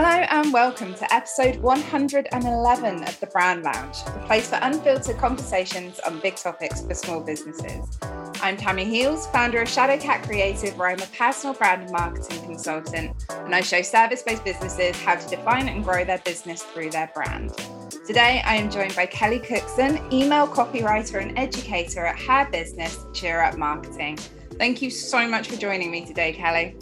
Hello and welcome to episode 111 of the Brand Lounge, the place for unfiltered conversations on big topics for small businesses. I'm Tammi Heals, founder of Shadowcat Creative, where I'm a personal brand and marketing consultant, and I show service based businesses how to define and grow their business through their brand. Today, I am joined by Kelly Cookson, email copywriter and educator at her business, Cheer Up Marketing. Thank you so much for joining me today, Kelly.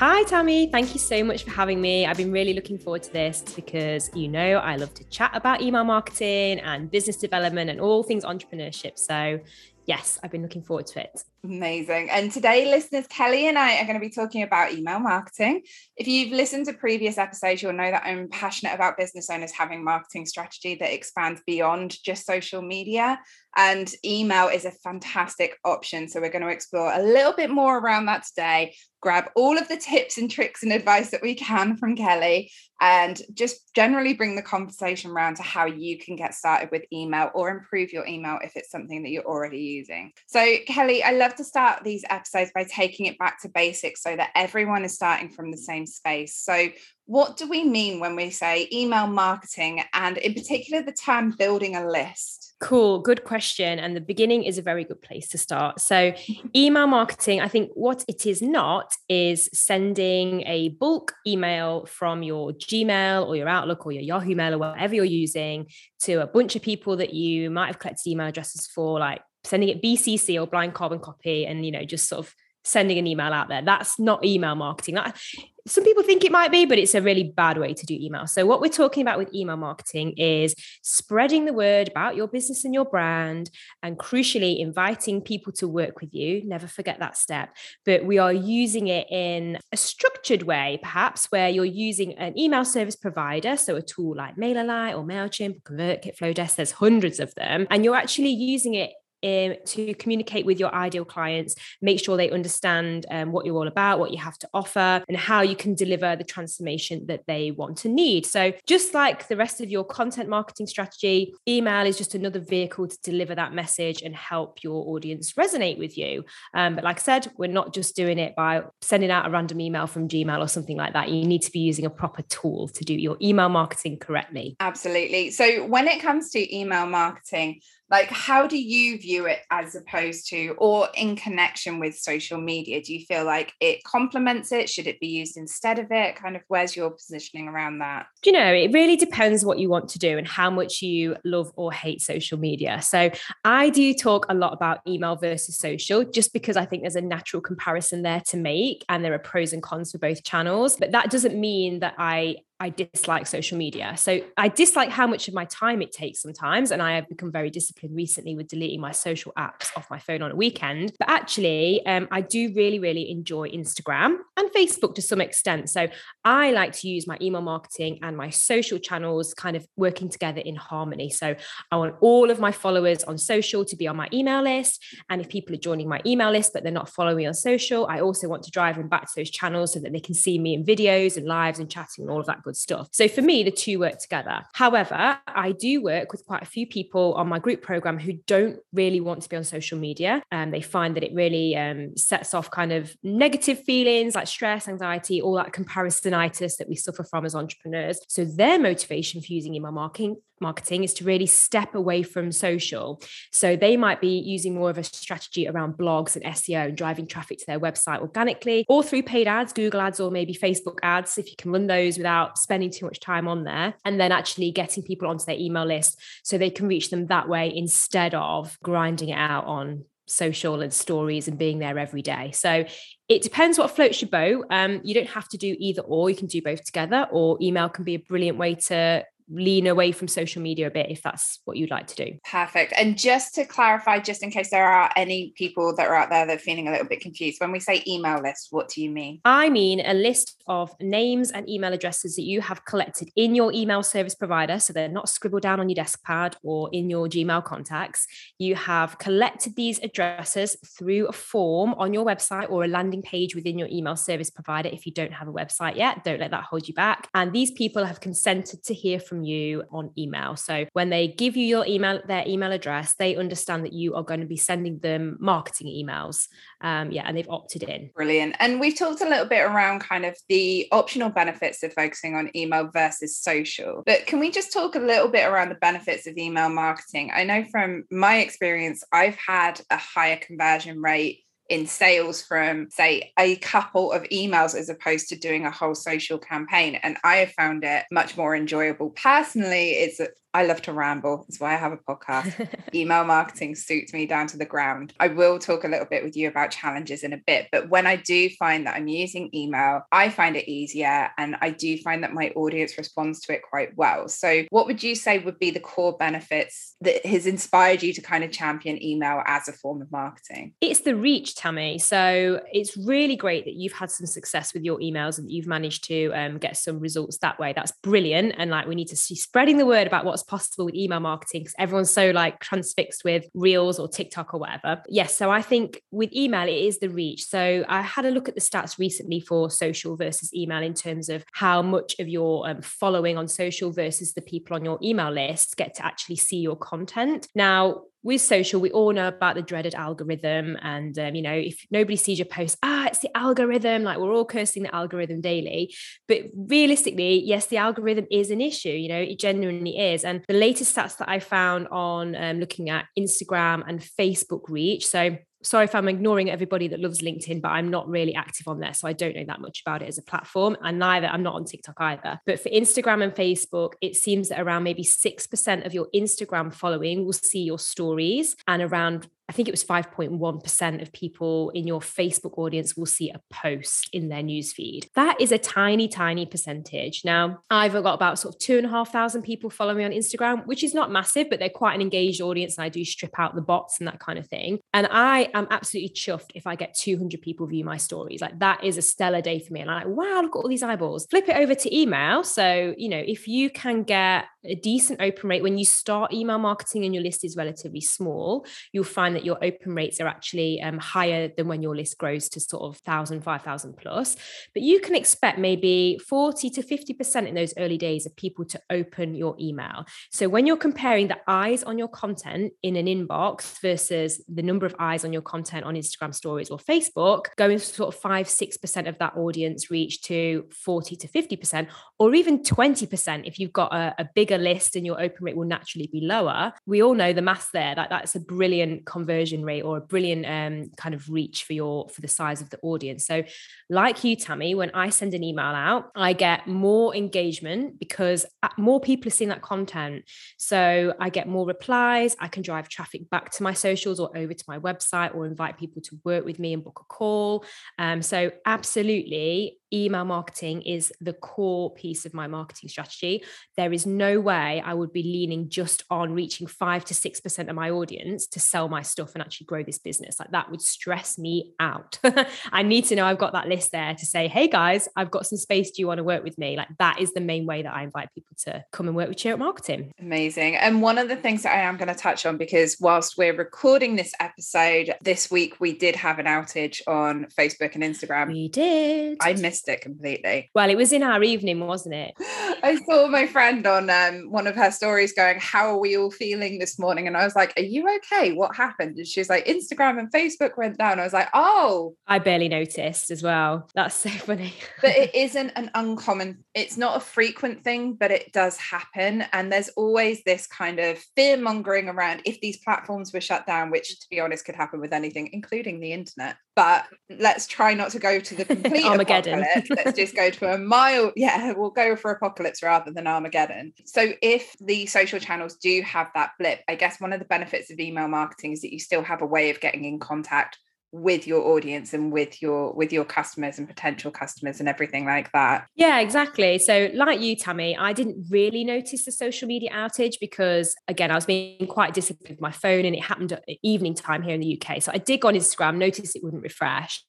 Hi, Tammi. Thank you so much for having me. I've been really looking forward to this because you know I love to chat about email marketing and business development and all things entrepreneurship. So, yes, I've been looking forward to it. Amazing. And today, listeners, Kelly and I are going to be talking about email marketing. If you've listened to previous episodes, you'll know that I'm passionate about business owners having marketing strategy that expands beyond just social media. And email is a fantastic option. So, we're going to explore a little bit more around that today, grab all of the tips and tricks and advice that we can from Kelly, and just generally bring the conversation around to how you can get started with email or improve your email if it's something that you're already using. So, Kelly, I love to start these episodes by taking it back to basics so that everyone is starting from the same space. So, what do we mean when we say email marketing and, in particular, the term building a list? Cool, good question. And the beginning is a very good place to start. So, email marketing, I think what it is not is sending a bulk email from your Gmail or your Outlook or your Yahoo Mail or whatever you're using to a bunch of people that you might have collected email addresses for, like sending it BCC or blind carbon copy and, you know, just sort of sending an email out there. That's not email marketing. That, some people think it might be, but it's a really bad way to do email. So, what we're talking about with email marketing is spreading the word about your business and your brand, and crucially, inviting people to work with you. Never forget that step. But we are using it in a structured way, perhaps, where you're using an email service provider, so a tool like MailerLite or MailChimp, ConvertKit, Flowdesk, there's hundreds of them, and you're actually using it um, to communicate with your ideal clients, make sure they understand um, what you're all about, what you have to offer, and how you can deliver the transformation that they want to need. So, just like the rest of your content marketing strategy, email is just another vehicle to deliver that message and help your audience resonate with you. Um, but, like I said, we're not just doing it by sending out a random email from Gmail or something like that. You need to be using a proper tool to do your email marketing correctly. Absolutely. So, when it comes to email marketing, like how do you view it as opposed to or in connection with social media? Do you feel like it complements it? Should it be used instead of it? Kind of where's your positioning around that? Do you know it really depends what you want to do and how much you love or hate social media. So i do talk a lot about email versus social just because i think there's a natural comparison there to make and there are pros and cons for both channels but that doesn't mean that i I dislike social media. So I dislike how much of my time it takes sometimes. And I have become very disciplined recently with deleting my social apps off my phone on a weekend. But actually, um, I do really, really enjoy Instagram and Facebook to some extent. So I like to use my email marketing and my social channels kind of working together in harmony. So I want all of my followers on social to be on my email list. And if people are joining my email list, but they're not following me on social, I also want to drive them back to those channels so that they can see me in videos and lives and chatting and all of that stuff. So for me, the two work together. However, I do work with quite a few people on my group program who don't really want to be on social media. And um, they find that it really um, sets off kind of negative feelings like stress, anxiety, all that comparisonitis that we suffer from as entrepreneurs. So their motivation for using email marketing marketing is to really step away from social. So they might be using more of a strategy around blogs and SEO and driving traffic to their website organically or through paid ads, Google ads, or maybe Facebook ads, if you can run those without spending too much time on there. And then actually getting people onto their email list so they can reach them that way instead of grinding it out on social and stories and being there every day. So it depends what floats your boat. Um, you don't have to do either or. You can do both together, or email can be a brilliant way to lean away from social media a bit if that's what you'd like to do. Perfect. And just to clarify, just in case there are any people that are out there that are feeling a little bit confused, when we say email list, what do you mean? I mean a list of names and email addresses that you have collected in your email service provider. So they're not scribbled down on your desk pad or in your Gmail contacts. You have collected these addresses through a form on your website or a landing page within your email service provider. If you don't have a website yet, don't let that hold you back. And these people have consented to hear from from you on email. So when they give you your email, their email address, they understand that you are going to be sending them marketing emails. Um, yeah, and they've opted in. Brilliant. And we've talked a little bit around kind of the optional benefits of focusing on email versus social. But can we just talk a little bit around the benefits of email marketing? I know from my experience, I've had a higher conversion rate in sales from say a couple of emails as opposed to doing a whole social campaign. And i have found it much more enjoyable personally. It's I love to ramble. That's why I have a podcast. Email marketing suits me down to the ground. I will talk a little bit with you about challenges in a bit, but when I do find that I'm using email, I find it easier and I do find that my audience responds to it quite well. So, what would you say would be the core benefits that has inspired you to kind of champion email as a form of marketing? It's the reach, Tammi. So, it's really great that you've had some success with your emails and that you've managed to um, get some results that way. That's brilliant. And like, we need to see spreading the word about what what's possible with email marketing because everyone's so like transfixed with reels or TikTok or whatever. Yes. So I think with email, it is the reach. So I had a look at the stats recently for social versus email in terms of how much of your um, following on social versus the people on your email list get to actually see your content. Now, with social, we all know about the dreaded algorithm. And, um, you know, if nobody sees your post, ah, it's the algorithm, like we're all cursing the algorithm daily. But realistically, yes, the algorithm is an issue, you know, it genuinely is. And the latest stats that I found on um, looking at Instagram and Facebook reach. So sorry if I'm ignoring everybody that loves LinkedIn, but I'm not really active on there. So I don't know that much about it as a platform. And neither, I'm not on TikTok either. But for Instagram and Facebook, it seems that around maybe 6% of your Instagram following will see your stories and around I think it was 5.1% of people in your Facebook audience will see a post in their newsfeed. That is a tiny, tiny percentage. Now, I've got about sort of two and a half thousand people follow me on Instagram, which is not massive, but they're quite an engaged audience. And I do strip out the bots and that kind of thing. And I am absolutely chuffed if I get 200 people view my stories. Like that is a stellar day for me. And I'm like, wow, look at all these eyeballs. Flip it over to email. So, you know, if you can get a decent open rate when you start email marketing and your list is relatively small, you'll find that your open rates are actually um, higher than when your list grows to sort of 1,000, 5,000 plus. But you can expect maybe 40 to 50% in those early days of people to open your email. So when you're comparing the eyes on your content in an inbox versus the number of eyes on your content on Instagram stories or Facebook, going sort of 5, 6% of that audience reach to 40 to 50%, or even 20% if you've got a, a bigger list and your open rate will naturally be lower. We all know the math there. That that's a brilliant conversion rate or a brilliant um, kind of reach for your for the size of the audience. So, like you, Tammi, when I send an email out, I get more engagement because uh, more people are seeing that content. So I get more replies. I can drive traffic back to my socials or over to my website or invite people to work with me and book a call. Um, so absolutely, email marketing is the core piece of my marketing strategy. There is no way I would be leaning just on reaching five to 6% of my audience to sell my stuff and actually grow this business. Like that would stress me out. I need to know I've got that list there to say, hey guys, I've got some space. Do you want to work with me? Like that is the main way that I invite people to come and work with Cheer Up Marketing. Amazing. And one of the things that I am going to touch on, because whilst we're recording this episode this week, we did have an outage on Facebook and Instagram. We did. I missed missed it completely. Well, it was in our evening, wasn't it? I saw my friend on um, one of her stories going, How are we all feeling this morning? And I was like, Are you okay? What happened? And she was like, Instagram and Facebook went down. I was like, Oh. I barely noticed as well. That's so funny. but it isn't an uncommon, it's not a frequent thing, but it does happen. And there's always this kind of fear mongering around if these platforms were shut down, which to be honest could happen with anything, including the internet. But let's try not to go to the complete Armageddon. Let's just go to a mile. Yeah, we'll go for apocalypse rather than Armageddon. So if the social channels do have that blip, I guess one of the benefits of email marketing is that you still have a way of getting in contact with your audience and with your with your customers and potential customers and everything like that yeah exactly so like you tammi i didn't really notice the social media outage because again i was being quite disciplined with my phone and it happened at evening time here in the uk so i did go on instagram noticed it wouldn't refresh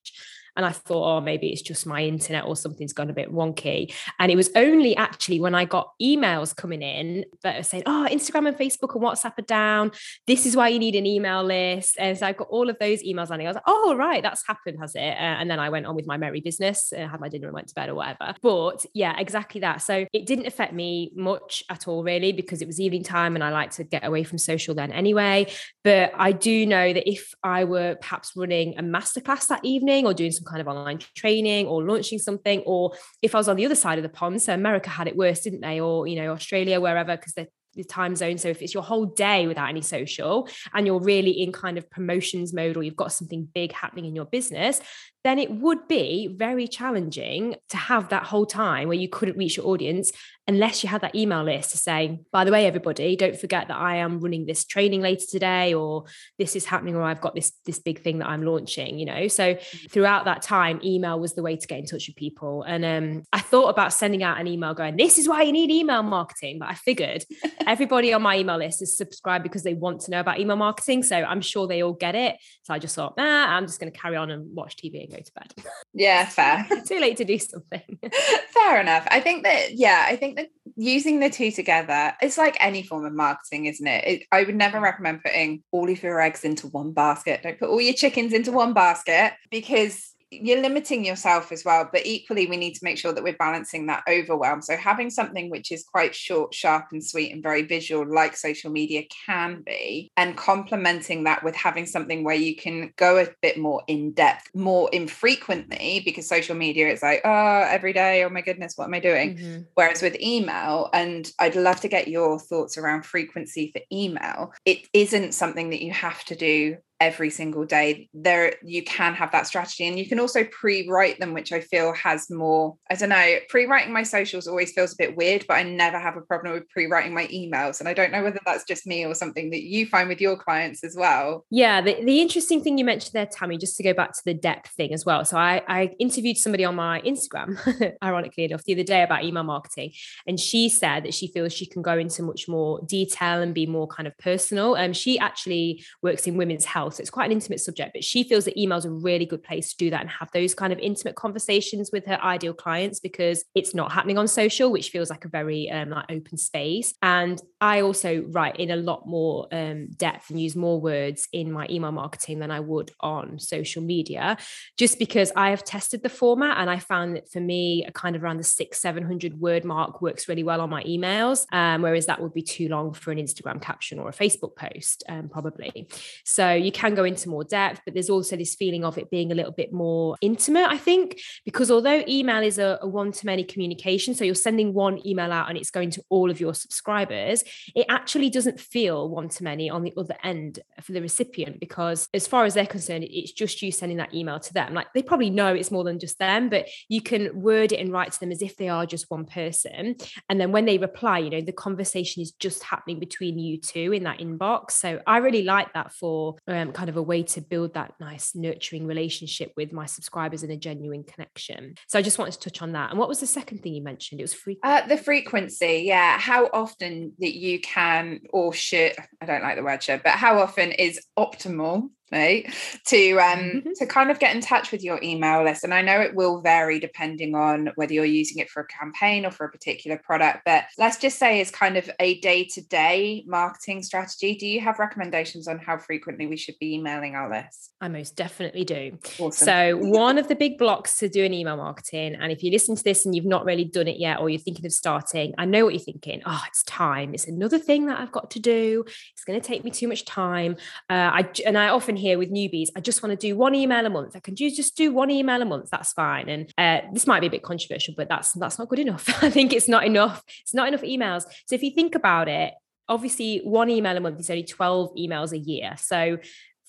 And I thought, oh, maybe it's just my internet or something's gone a bit wonky. And it was only actually when I got emails coming in that are saying, oh, Instagram and Facebook and WhatsApp are down. This is why you need an email list. And so I got all of those emails landing. I was like, oh, right, that's happened, has it? Uh, and then I went on with my merry business, uh, had my dinner and went to bed or whatever. But yeah, exactly that. So it didn't affect me much at all, really, because it was evening time and I like to get away from social then anyway. But I do know that if I were perhaps running a masterclass that evening or doing some kind of online training or launching something, or if I was on the other side of the pond, so America had it worse, didn't they? Or, you know, Australia, wherever, because they're the time zone. So if it's your whole day without any social and you're really in kind of promotions mode or you've got something big happening in your business, then it would be very challenging to have that whole time where you couldn't reach your audience unless you had that email list to say, by the way, everybody, don't forget that I am running this training later today, or this is happening, or I've got this, this big thing that I'm launching, you know. So mm. throughout that time, email was the way to get in touch with people. And um, I thought about sending out an email going, This is why you need email marketing. But I figured everybody on my email list is subscribed because they want to know about email marketing. So I'm sure they all get it. So I just thought, nah, I'm just going to carry on and watch TV and go to bed. Yeah, fair. Too late to do something. fair enough. I think that, yeah, I think that using the two together, it's like any form of marketing, isn't it? it? I would never mm. recommend putting all of your eggs into one basket. Don't put all your chickens into one basket because you're limiting yourself as well but equally we need to make sure that we're balancing that overwhelm so having something which is quite short sharp and sweet and very visual like social media can be and complementing that with having something where you can go a bit more in depth more infrequently because social media is like oh every day oh my goodness what am i doing mm-hmm. whereas with email and i'd love to get your thoughts around frequency for email it isn't something that you have to do every single day there you can have that strategy and you can also pre-write them which i feel has more i don't know pre-writing my socials always feels a bit weird but i never have a problem with pre-writing my emails and i don't know whether that's just me or something that you find with your clients as well. Yeah the, the interesting thing you mentioned there tammi just to go back to the depth thing as well. So i i interviewed somebody on my instagram ironically enough the other day about email marketing and she said that she feels she can go into much more detail and be more kind of personal. And um, she actually works in women's health so it's quite an intimate subject, but she feels that email is a really good place to do that and have those kind of intimate conversations with her ideal clients because it's not happening on social, which feels like a very um, like open space. And I also write in a lot more um, depth and use more words in my email marketing than I would on social media, just because I have tested the format and I found that for me, a kind of around the six, 700 word mark works really well on my emails, um, whereas that would be too long for an Instagram caption or a Facebook post, um, probably. So you can go into more depth, but there's also this feeling of it being a little bit more intimate, I think, because although email is a, a one to many communication, so you're sending one email out and it's going to all of your subscribers, it actually doesn't feel one to many on the other end for the recipient because, as far as they're concerned, it's just you sending that email to them. Like they probably know it's more than just them, but you can word it and write to them as if they are just one person. And then when they reply, you know, the conversation is just happening between you two in that inbox. So I really like that for um, um, kind of a way to build that nice nurturing relationship with my subscribers and a genuine connection. So I just wanted to touch on that. And what was the second thing you mentioned? It was free. Uh, the frequency, yeah. How often that you can or should, I don't like the word should, but how often is optimal right to um mm-hmm. to kind of get in touch with your email list and i know it will vary depending on whether you're using it for a campaign or for a particular product but let's just say it's kind of a day-to-day marketing strategy. Do you have recommendations on how frequently we should be emailing our list? I most definitely do. Awesome. so one of the big blocks to doing email marketing and if you listen to this and you've not really done it yet or you're thinking of starting i know what you're thinking oh it's time. It's another thing that i've got to do. It's going to take me too much time. Uh, i and i often here with newbies, I just want to do one email a month. I can do just do one email a month. That's fine. And uh, this might be a bit controversial, but that's that's not good enough. I think it's not enough. It's not enough emails. So if you think about it, obviously one email a month is only 12 emails a year. So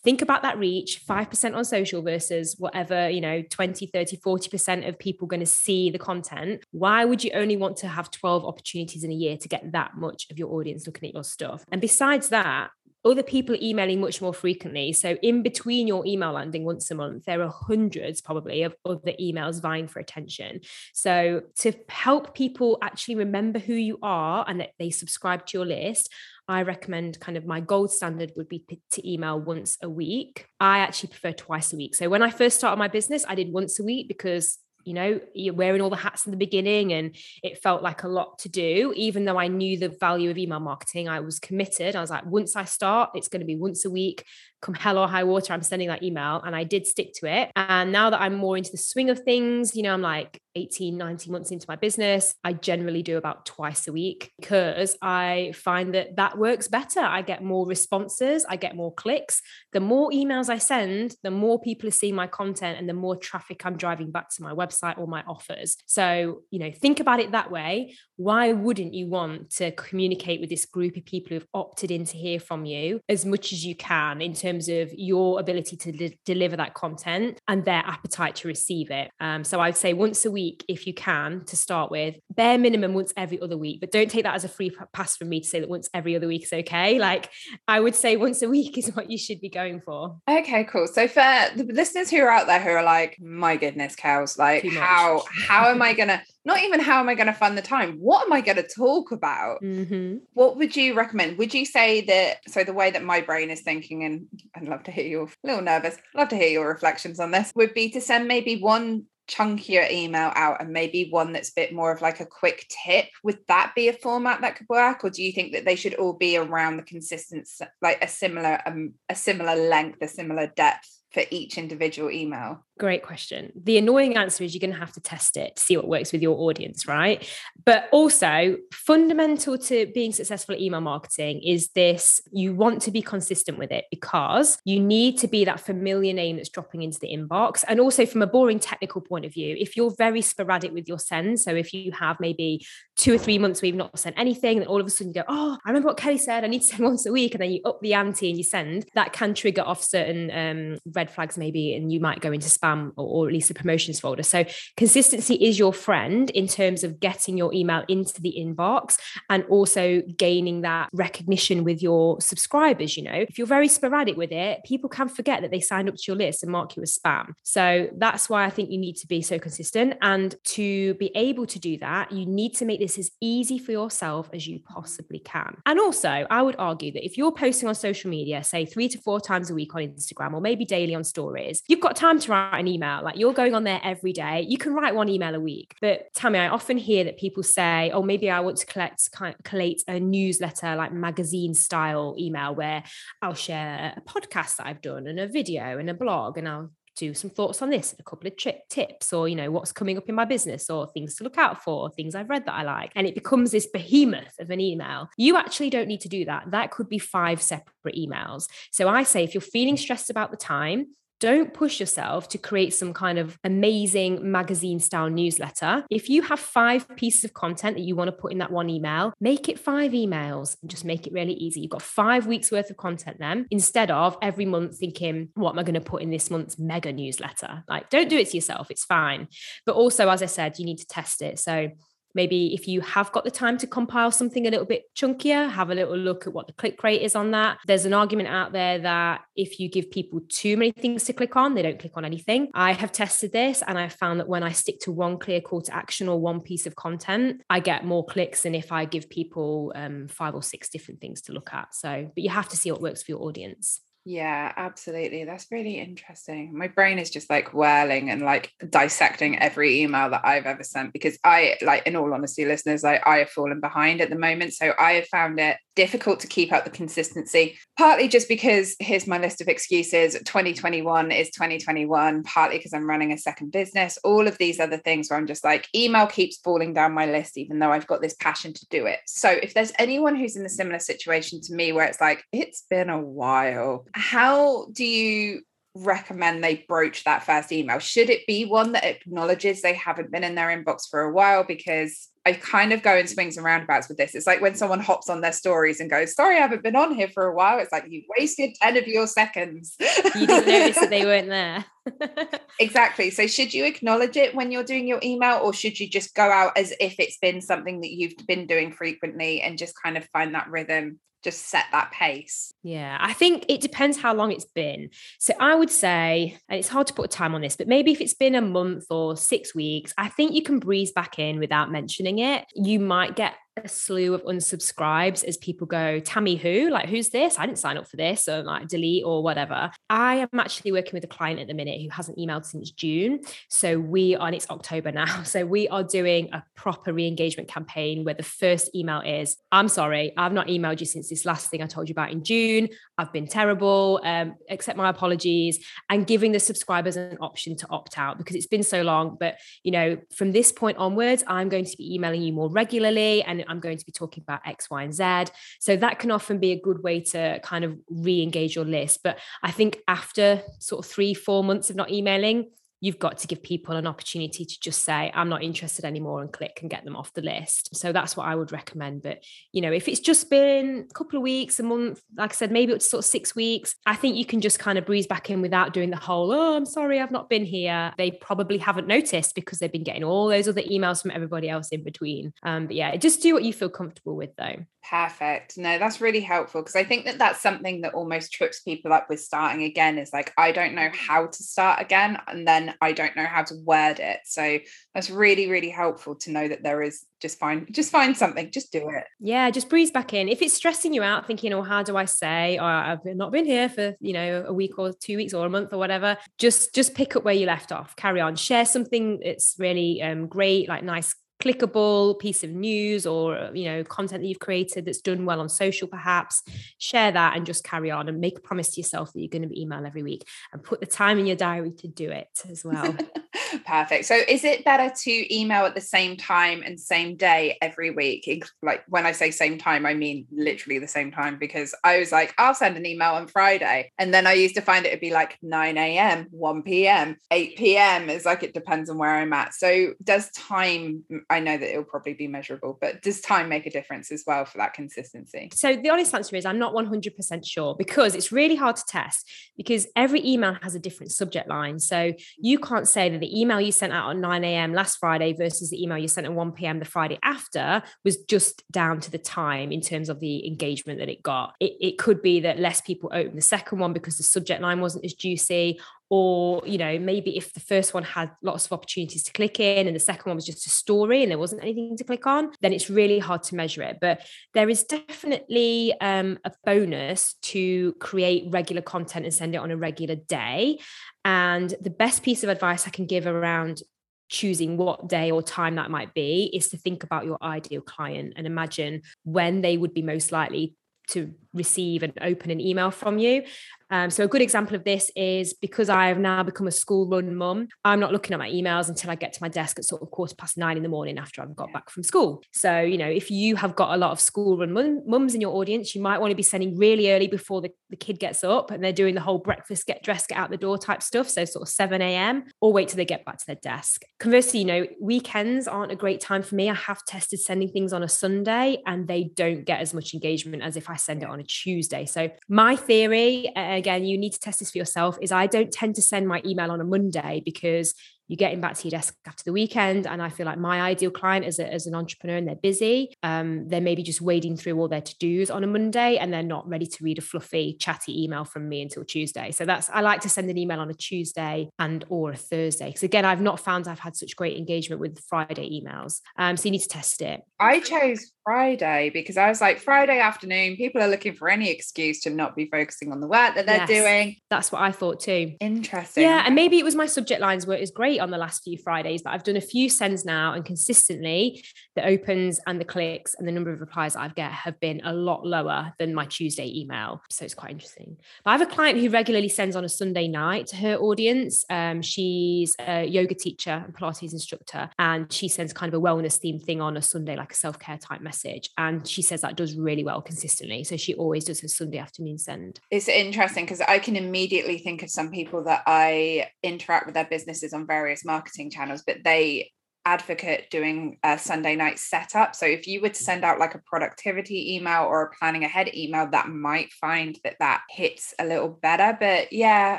think about that reach 5% on social versus whatever you know 20 30 40% of people going to see the content why would you only want to have 12 opportunities in a year to get that much of your audience looking at your stuff and besides that other people are emailing much more frequently. So, in between your email landing once a month, there are hundreds probably of other emails vying for attention. So, to help people actually remember who you are and that they subscribe to your list, I recommend kind of my gold standard would be to email once a week. I actually prefer twice a week. So when I first started my business, I did once a week because you know you're wearing all the hats in the beginning and it felt like a lot to do. Even though i knew the value of email marketing i was committed. I was like once i start it's going to be once a week come hell or high water, I'm sending that email. And I did stick to it. And now that I'm more into the swing of things, you know, I'm like 18, 19 months into my business, I generally do about twice a week because I find that that works better. I get more responses, I get more clicks. The more emails I send, the more people are seeing my content and the more traffic I'm driving back to my website or my offers. So, you know, think about it that way. Why wouldn't you want to communicate with this group of people who've opted in to hear from you as much as you can in terms terms of your ability to de- deliver that content and their appetite to receive it. Um, so I'd say once a week, if you can, to start with, bare minimum once every other week. But don't take that as a free pass from me to say that once every other week is okay. Like I would say once a week is what you should be going for. Okay, cool. So for the listeners who are out there who are like, my goodness, cows, like how how am I gonna not even how am I going to fund the time? What am I going to talk about? Mm-hmm. What would you recommend? Would you say that? So the way that my brain is thinking, and I'd love to hear your a little nervous, love to hear your reflections on this, would be to send maybe one chunkier email out and maybe one that's a bit more of like a quick tip. Would that be a format that could work, or do you think that they should all be around the consistency, like a similar um, a similar length, a similar depth? For each individual email? Great question. The annoying answer is you're going to have to test it to see what works with your audience, right? But also, fundamental to being successful at email marketing is this you want to be consistent with it because you need to be that familiar name that's dropping into the inbox. And also, from a boring technical point of view, if you're very sporadic with your send, so if you have maybe two or three months where you've not sent anything, and all of a sudden you go, Oh, I remember what Kelly said, I need to send once a week, and then you up the ante and you send, that can trigger off certain um, red flags, maybe, and you might go into spam or, or at least the promotions folder. So consistency is your friend in terms of getting your email into the inbox and also gaining that recognition with your subscribers. You know, if you're very sporadic with it, people can forget that they signed up to your list and mark you as spam. So that's why I think you need to be so consistent. And to be able to do that, you need to make this as easy for yourself as you possibly can. And also, I would argue that if you're posting on social media, say three to four times a week on Instagram or maybe daily on stories, you've got time to write an email. Like you're going on there every day. You can write one email a week. But Tammi, I often hear that people say, oh, maybe I want to collect collate a newsletter, like magazine style email where I'll share a podcast that I've done and a video and a blog and I'll do some thoughts on this, a couple of tri- tips, or you know what's coming up in my business, or things to look out for, things I've read that I like, and it becomes this behemoth of an email. You actually don't need to do that. That could be five separate emails. So I say if you're feeling stressed about the time, don't push yourself to create some kind of amazing magazine style newsletter. If you have five pieces of content that you want to put in that one email, make it five emails and just make it really easy. You've got five weeks worth of content then instead of every month thinking, what am I going to put in this month's mega newsletter? Like, don't do it to yourself. It's fine. But also, as I said, you need to test it. So maybe if you have got the time to compile something a little bit chunkier have a little look at what the click rate is on that. There's an argument out there that if you give people too many things to click on they don't click on anything. I have tested this and i found that when i stick to one clear call to action or one piece of content i get more clicks than if i give people um, five or six different things to look at. So but you have to see what works for your audience yeah, absolutely. That's really interesting. My brain is just like whirling and like dissecting every email that I've ever sent because I, like, in all honesty, listeners, like, I have fallen behind at the moment. So I have found it difficult to keep up the consistency, partly just because here's my list of excuses 2021 is 2021, partly because I'm running a second business, all of these other things where I'm just like, email keeps falling down my list, even though I've got this passion to do it. So if there's anyone who's in a similar situation to me where it's like, it's been a while, how do you recommend they broach that first email? Should it be one that acknowledges they haven't been in their inbox for a while? Because I kind of go in swings and roundabouts with this. It's like when someone hops on their stories and goes, Sorry, I haven't been on here for a while. It's like you wasted 10 of your seconds. You didn't notice that they weren't there. exactly. So, should you acknowledge it when you're doing your email, or should you just go out as if it's been something that you've been doing frequently and just kind of find that rhythm just set that pace? Yeah, I think it depends how long it's been. So I would say, and it's hard to put a time on this, but maybe if it's been a month or six weeks, I think you can breeze back in without mentioning it. You might get a slew of unsubscribes as people go, Tammi, who? Like, who's this? I didn't sign up for this, or like delete or whatever. I am actually working with a client at the minute who hasn't emailed since June. So we are, and it's October now. So we are doing a proper re engagement campaign where the first email is, I'm sorry, I've not emailed you since this last thing I told you about in June. I've been terrible. Um, accept my apologies. And giving the subscribers an option to opt out because it's been so long. But, you know, from this point onwards, I'm going to be emailing you more regularly and I'm going to be talking about X, Y, and Z. So that can often be a good way to kind of re engage your list. But I think after sort of three, four months of not emailing, you've got to give people an opportunity to just say i'm not interested anymore and click and get them off the list. So that's what i would recommend. But you know if it's just been a couple of weeks a month like i said maybe it's sort of six weeks i think you can just kind of breeze back in without doing the whole oh i'm sorry i've not been here. They probably haven't noticed because they've been getting all those other emails from everybody else in between. Um, but yeah just do what you feel comfortable with though. Perfect. No, that's really helpful because I think that that's something that almost trips people up with starting again is like, I don't know how to start again. And then I don't know how to word it. So that's really, really helpful to know that there is just find, just find something, just do it. Yeah, just breeze back in. If it's stressing you out, thinking, oh, how do I say, or oh, I've not been here for, you know, a week or two weeks or a month or whatever, just, just pick up where you left off, carry on, share something that's really um, great, like nice clickable piece of news or you know content that you've created that's done well on social perhaps share that and just carry on and make a promise to yourself that you're going to email every week and put the time in your diary to do it as well. Perfect. So is it better to email at the same time and same day every week? Like when i say same time i mean literally the same time because i was like i'll send an email on friday. And then i used to find it would be like 9 a.m 1 p.m 8 p.m is like it depends on where i'm at. So does time I know that it'll probably be measurable, but does time make a difference as well for that consistency? So the honest answer is I'm not 100% sure because it's really hard to test because every email has a different subject line. So you can't say that the email you sent out at 9 a.m. last Friday versus the email you sent at 1 p.m. the Friday after was just down to the time in terms of the engagement that it got. It, it could be that less people opened the second one because the subject line wasn't as juicy, or you know maybe if the first one had lots of opportunities to click in and the second one was just a story and there wasn't anything to click on then it's really hard to measure it. But there is definitely um, a bonus to create regular content and send it on a regular day. And the best piece of advice i can give around choosing what day or time that might be is to think about your ideal client and imagine when they would be most likely to receive and open an email from you um, so a good example of this is because I have now become a school run mum, I'm not looking at my emails until I get to my desk at sort of quarter past nine in the morning after I've got back from school. So, you know, if you have got a lot of school run mums in your audience, you might want to be sending really early before the, the kid gets up and they're doing the whole breakfast, get dressed, get out the door type stuff. So sort of 7 a.m. or wait till they get back to their desk. Conversely, you know, weekends aren't a great time for me. I have tested sending things on a Sunday and they don't get as much engagement as if I send it on a Tuesday. So my theory, again, you need to test this for yourself, is I don't tend to send my email on a Monday because you're getting back to your desk after the weekend. And I feel like my ideal client as, a, as an entrepreneur and they're busy, um, they're maybe just wading through all their to-dos on a Monday and they're not ready to read a fluffy, chatty email from me until Tuesday. So that's I like to send an email on a Tuesday and or a Thursday. Because again, I've not found I've had such great engagement with Friday emails. Um, so you need to test it. I chose Friday because I was like, Friday afternoon, people are looking for any excuse to not be focusing on the work that they're yes, doing. That's what I thought too. Interesting. Yeah. And maybe it was my subject lines were was great on the last few Fridays, but I've done a few sends now and consistently the opens and the clicks and the number of replies I've get have been a lot lower than my Tuesday email. So it's quite interesting. But I have a client who regularly sends on a Sunday night to her audience. Um, she's a yoga teacher and Pilates instructor, and she sends kind of a wellness themed thing on a Sunday, like a self care type message. And she says that does really well consistently. So she always does her Sunday afternoon send. It's interesting because I can immediately think of some people that I interact with their businesses on various marketing marketing channels, but they advocate doing a Sunday night setup. So if you were to mm-hmm. send out like a productivity email or a planning ahead email, that might find that that hits a little better. But yeah,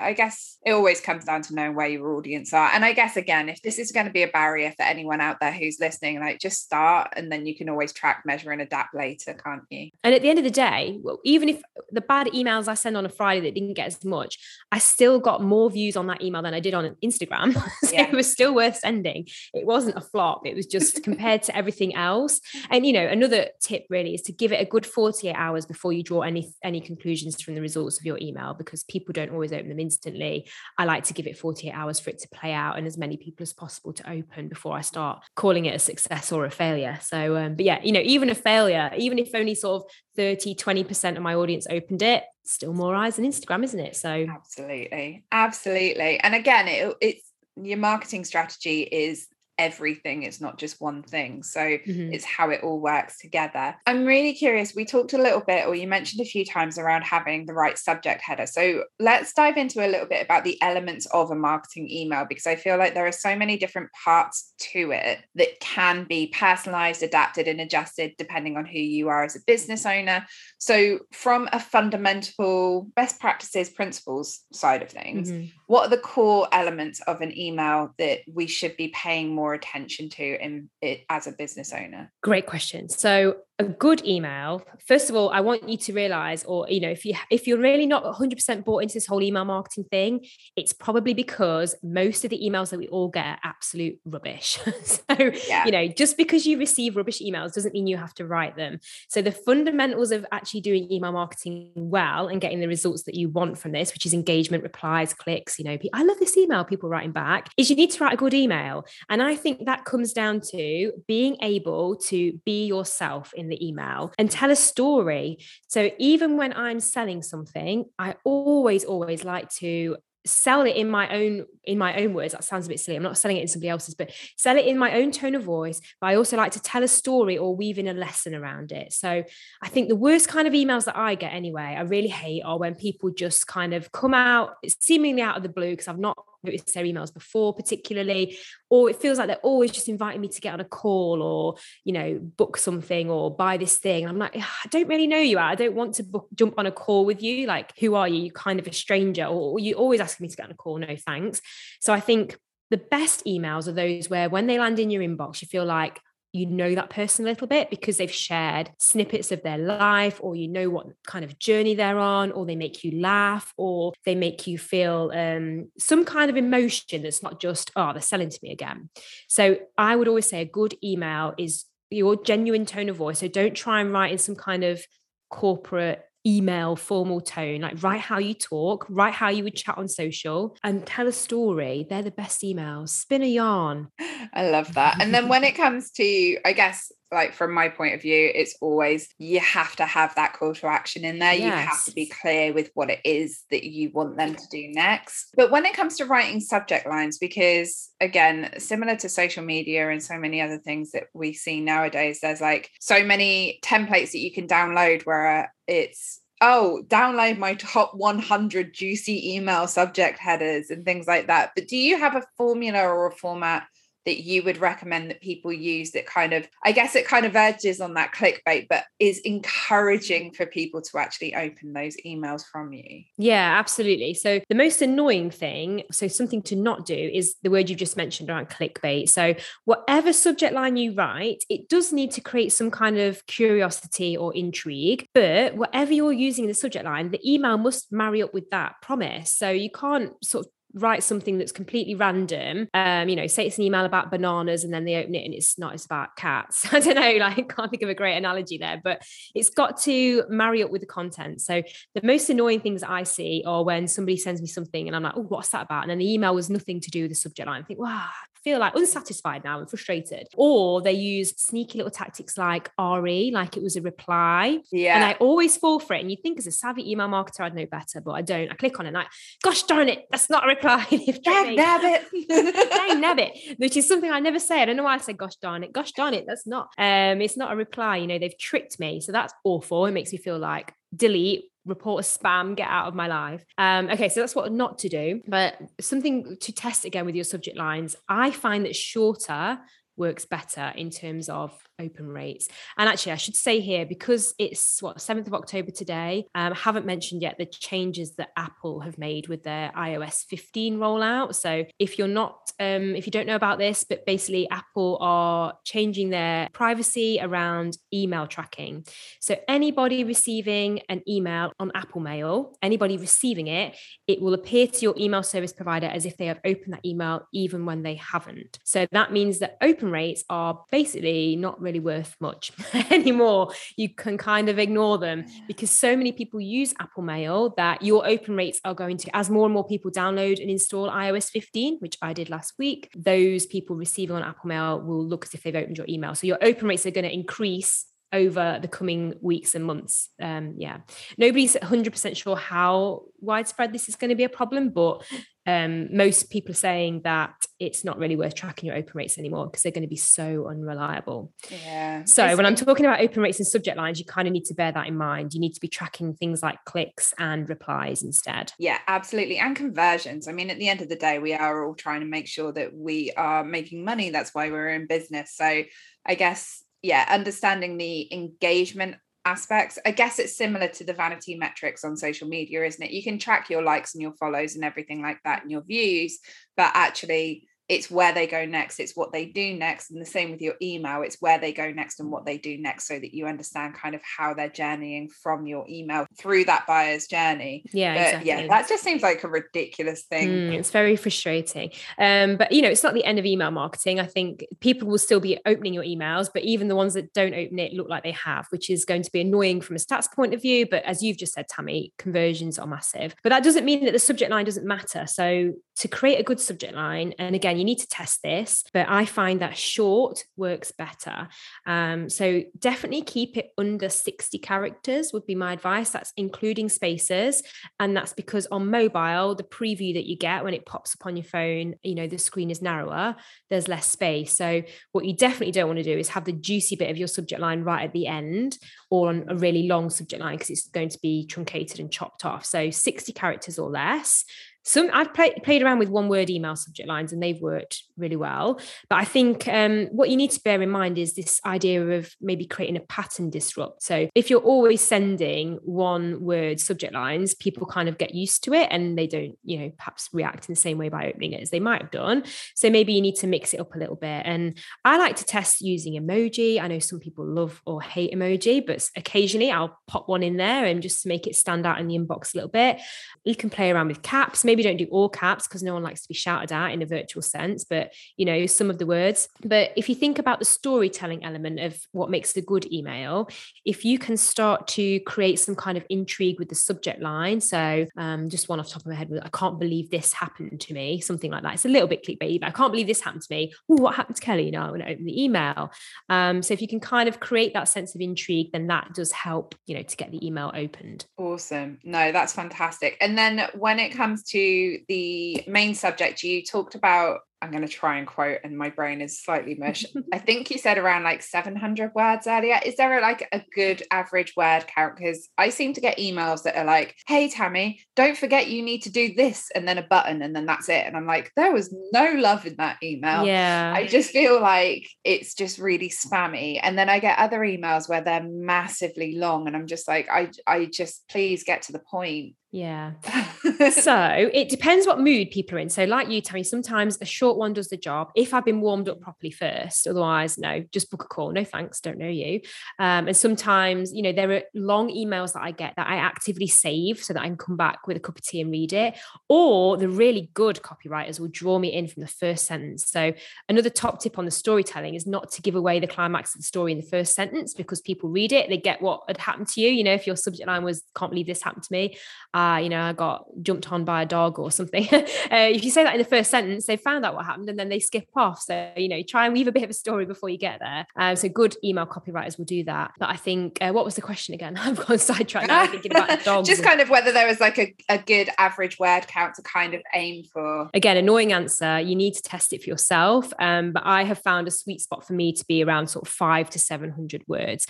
I guess it always comes down to knowing where your audience are. And I guess again, if this is going to be a barrier for anyone out there who's listening, like just start and then you can always track, measure, and adapt later, can't you? And at the end of the day, well, even if the bad emails I send on a Friday that didn't get as much, I still got more views on that email than I did on Instagram. so yeah. it was still worth sending. It wasn't a flop. It was just compared to everything else. And you know, another tip really is to give it a good 48 hours before you draw any any conclusions from the results of your email because people don't always open them instantly. I like to give it 48 hours for it to play out and as many people as possible to open before I start calling it a success or a failure. So um, but yeah, you know, even a failure, even if only sort of 30, 20% of my audience opened it, still more eyes on Instagram, isn't it? So absolutely. Absolutely. And again, it, it's your marketing strategy is everything it's not just one thing so mm-hmm. it's how it all works together i'm really curious we talked a little bit or you mentioned a few times around having the right subject header so let's dive into a little bit about the elements of a marketing email because i feel like there are so many different parts to it that can be personalized adapted and adjusted depending on who you are as a business owner so from a fundamental best practices principles side of things mm-hmm. what are the core elements of an email that we should be paying more attention to in it as a business owner? Great question. So a good email first of all i want you to realize or you know if you if you're really not 100% bought into this whole email marketing thing it's probably because most of the emails that we all get are absolute rubbish so yeah. you know just because you receive rubbish emails doesn't mean you have to write them so the fundamentals of actually doing email marketing well and getting the results that you want from this which is engagement replies clicks you know i love this email people writing back is you need to write a good email and i think that comes down to being able to be yourself in the email and tell a story. So even when I'm selling something, I always, always like to sell it in my own in my own words that sounds a bit silly i'm not selling it in somebody else's but sell it in my own tone of voice but i also like to tell a story or weave in a lesson around it. So i think the worst kind of emails that i get anyway i really hate are when people just kind of come out seemingly out of the blue because i've not noticed their emails before particularly or it feels like they're always just inviting me to get on a call or you know book something or buy this thing. I'm like ah, i don't really know you i don't want to book, jump on a call with you. Like who are you? You kind of a stranger or you always asking me to get on a call no thanks. So i think the best emails are those where when they land in your inbox you feel like you know that person a little bit because they've shared snippets of their life or you know what kind of journey they're on or they make you laugh or they make you feel um, some kind of emotion that's not just oh they're selling to me again. So i would always say a good email is your genuine tone of voice. So don't try and write in some kind of corporate email formal tone like write how you talk write how you would chat on social and tell a story. They're the best emails. Spin a yarn. I love that. And then when it comes to i guess like from my point of view it's always you have to have that call to action in there yes. you have to be clear with what it is that you want them to do next but when it comes to writing subject lines because again similar to social media and so many other things that we see nowadays there's like so many templates that you can download where it's oh, download my top 100 juicy email subject headers and things like that. But do you have a formula or a format that you would recommend that people use that kind of i guess it kind of verges on that clickbait but is encouraging for people to actually open those emails from you? Yeah absolutely. So the most annoying thing so something to not do is the word you just mentioned around clickbait. So whatever subject line you write it does need to create some kind of curiosity or intrigue but whatever you're using in the subject line the email must marry up with that promise. So you can't sort of write something that's completely random um you know say it's an email about bananas and then they open it and it's not it's about cats. I don't know like I can't think of a great analogy there but it's got to marry up with the content. So the most annoying things i see are when somebody sends me something and i'm like oh what's that about? And then the email was nothing to do with the subject line. I think wow feel like unsatisfied now and frustrated. Or they use sneaky little tactics like RE, like it was a reply. Yeah. And I always fall for it. And you think as a savvy email marketer, I'd know better, but I don't. I click on it and I, gosh darn it, that's not a reply. Dang nabbit. Dang nabbit, which is something I never say. I don't know why I say gosh darn it. Gosh darn it, that's not. Um, it's not a reply. You know, they've tricked me. So that's awful. It makes me feel like delete report a spam, get out of my life. Um, okay, so that's what not to do. But something to test again with your subject lines. I find that shorter works better in terms of open rates. And actually, I should say here, because it's what, 7th of October today, um, I haven't mentioned yet the changes that Apple have made with their iOS 15 rollout. So if you're not, um, if you don't know about this, but basically, Apple are changing their privacy around email tracking. So anybody receiving an email on Apple Mail, anybody receiving it, it will appear to your email service provider as if they have opened that email even when they haven't. So that means that open rates are basically not really worth much anymore. You can kind of ignore them because so many people use Apple Mail that your open rates are going to, as more and more people download and install iOS 15, which I did last week, those people receiving on Apple Mail will look as if they've opened your email. So your open rates are going to increase over the coming weeks and months. Um, yeah, nobody's 100% sure how widespread this is going to be a problem, but um, most people are saying that it's not really worth tracking your open rates anymore because they're going to be so unreliable. Yeah. So it's, when I'm talking about open rates and subject lines, you kind of need to bear that in mind. You need to be tracking things like clicks and replies instead. Yeah, absolutely. And conversions. I mean, at the end of the day, we are all trying to make sure that we are making money. That's why we're in business. So I guess yeah, understanding the engagement aspects. I guess it's similar to the vanity metrics on social media, isn't it? You can track your likes and your follows and everything like that and your views, but actually it's where they go next it's what they do next and the same with your email it's where they go next and what they do next so that you understand kind of how they're journeying from your email through that buyer's journey. Yeah but exactly. yeah that just seems like a ridiculous thing. Mm, it's very frustrating. Um, but you know it's not the end of email marketing. I think people will still be opening your emails but even the ones that don't open it look like they have which is going to be annoying from a stats point of view. But as you've just said Tammi conversions are massive. But that doesn't mean that the subject line doesn't matter. So to create a good subject line and again you need to test this, but I find that short works better. Um, so definitely keep it under 60 characters, would be my advice. That's including spaces. And that's because on mobile, the preview that you get when it pops up on your phone, you know, the screen is narrower, there's less space. So what you definitely don't want to do is have the juicy bit of your subject line right at the end or on a really long subject line because it's going to be truncated and chopped off. So 60 characters or less some I've play, played around with one word email subject lines and they've worked really well. But I think um, what you need to bear in mind is this idea of maybe creating a pattern disrupt. So if you're always sending one word subject lines, people kind of get used to it and they don't, you know, perhaps react in the same way by opening it as they might have done. So maybe you need to mix it up a little bit. And I like to test using emoji. I know some people love or hate emoji, but occasionally I'll pop one in there and just make it stand out in the inbox a little bit. You can play around with caps maybe don't do all caps because no one likes to be shouted at in a virtual sense, but you know, some of the words. But if you think about the storytelling element of what makes a good email, if you can start to create some kind of intrigue with the subject line, so um, just one off top of my head, I can't believe this happened to me, something like that. It's a little bit clickbait, but I can't believe this happened to me. Ooh, what happened to Kelly? You know, when to open the email. Um, so if you can kind of create that sense of intrigue, then that does help, you know, to get the email opened. Awesome. No, that's fantastic. And then when it comes to the main subject, you talked about I'm going to try and quote, and my brain is slightly mush. I think you said around like 700 words earlier. Is there a, like a good average word count? Because I seem to get emails that are like, "Hey Tammi, don't forget you need to do this," and then a button, and then that's it. And I'm like, there was no love in that email. Yeah, I just feel like it's just really spammy. And then I get other emails where they're massively long, and I'm just like, I, I just please get to the point. Yeah. so it depends what mood people are in. So, like you, Tammi, sometimes a short one does the job if I've been warmed up properly first. Otherwise, no, just book a call. No thanks, don't know you. Um, and sometimes, you know, there are long emails that I get that I actively save so that I can come back with a cup of tea and read it. Or the really good copywriters will draw me in from the first sentence. So, another top tip on the storytelling is not to give away the climax of the story in the first sentence because people read it, they get what had happened to you. You know, if your subject line was, can't believe this happened to me uh, you know, I got jumped on by a dog or something. uh, if you say that in the first sentence, they found out what happened and then they skip off. So, you know, try and weave a bit of a story before you get there. Um, so good email copywriters will do that. But I think, uh, what was the question again? I've gone sidetracked now thinking about dogs. Just kind of whether there was like a, a good average word count to kind of aim for. Again, annoying answer. You need to test it for yourself. Um, but I have found a sweet spot for me to be around sort of five to 700 words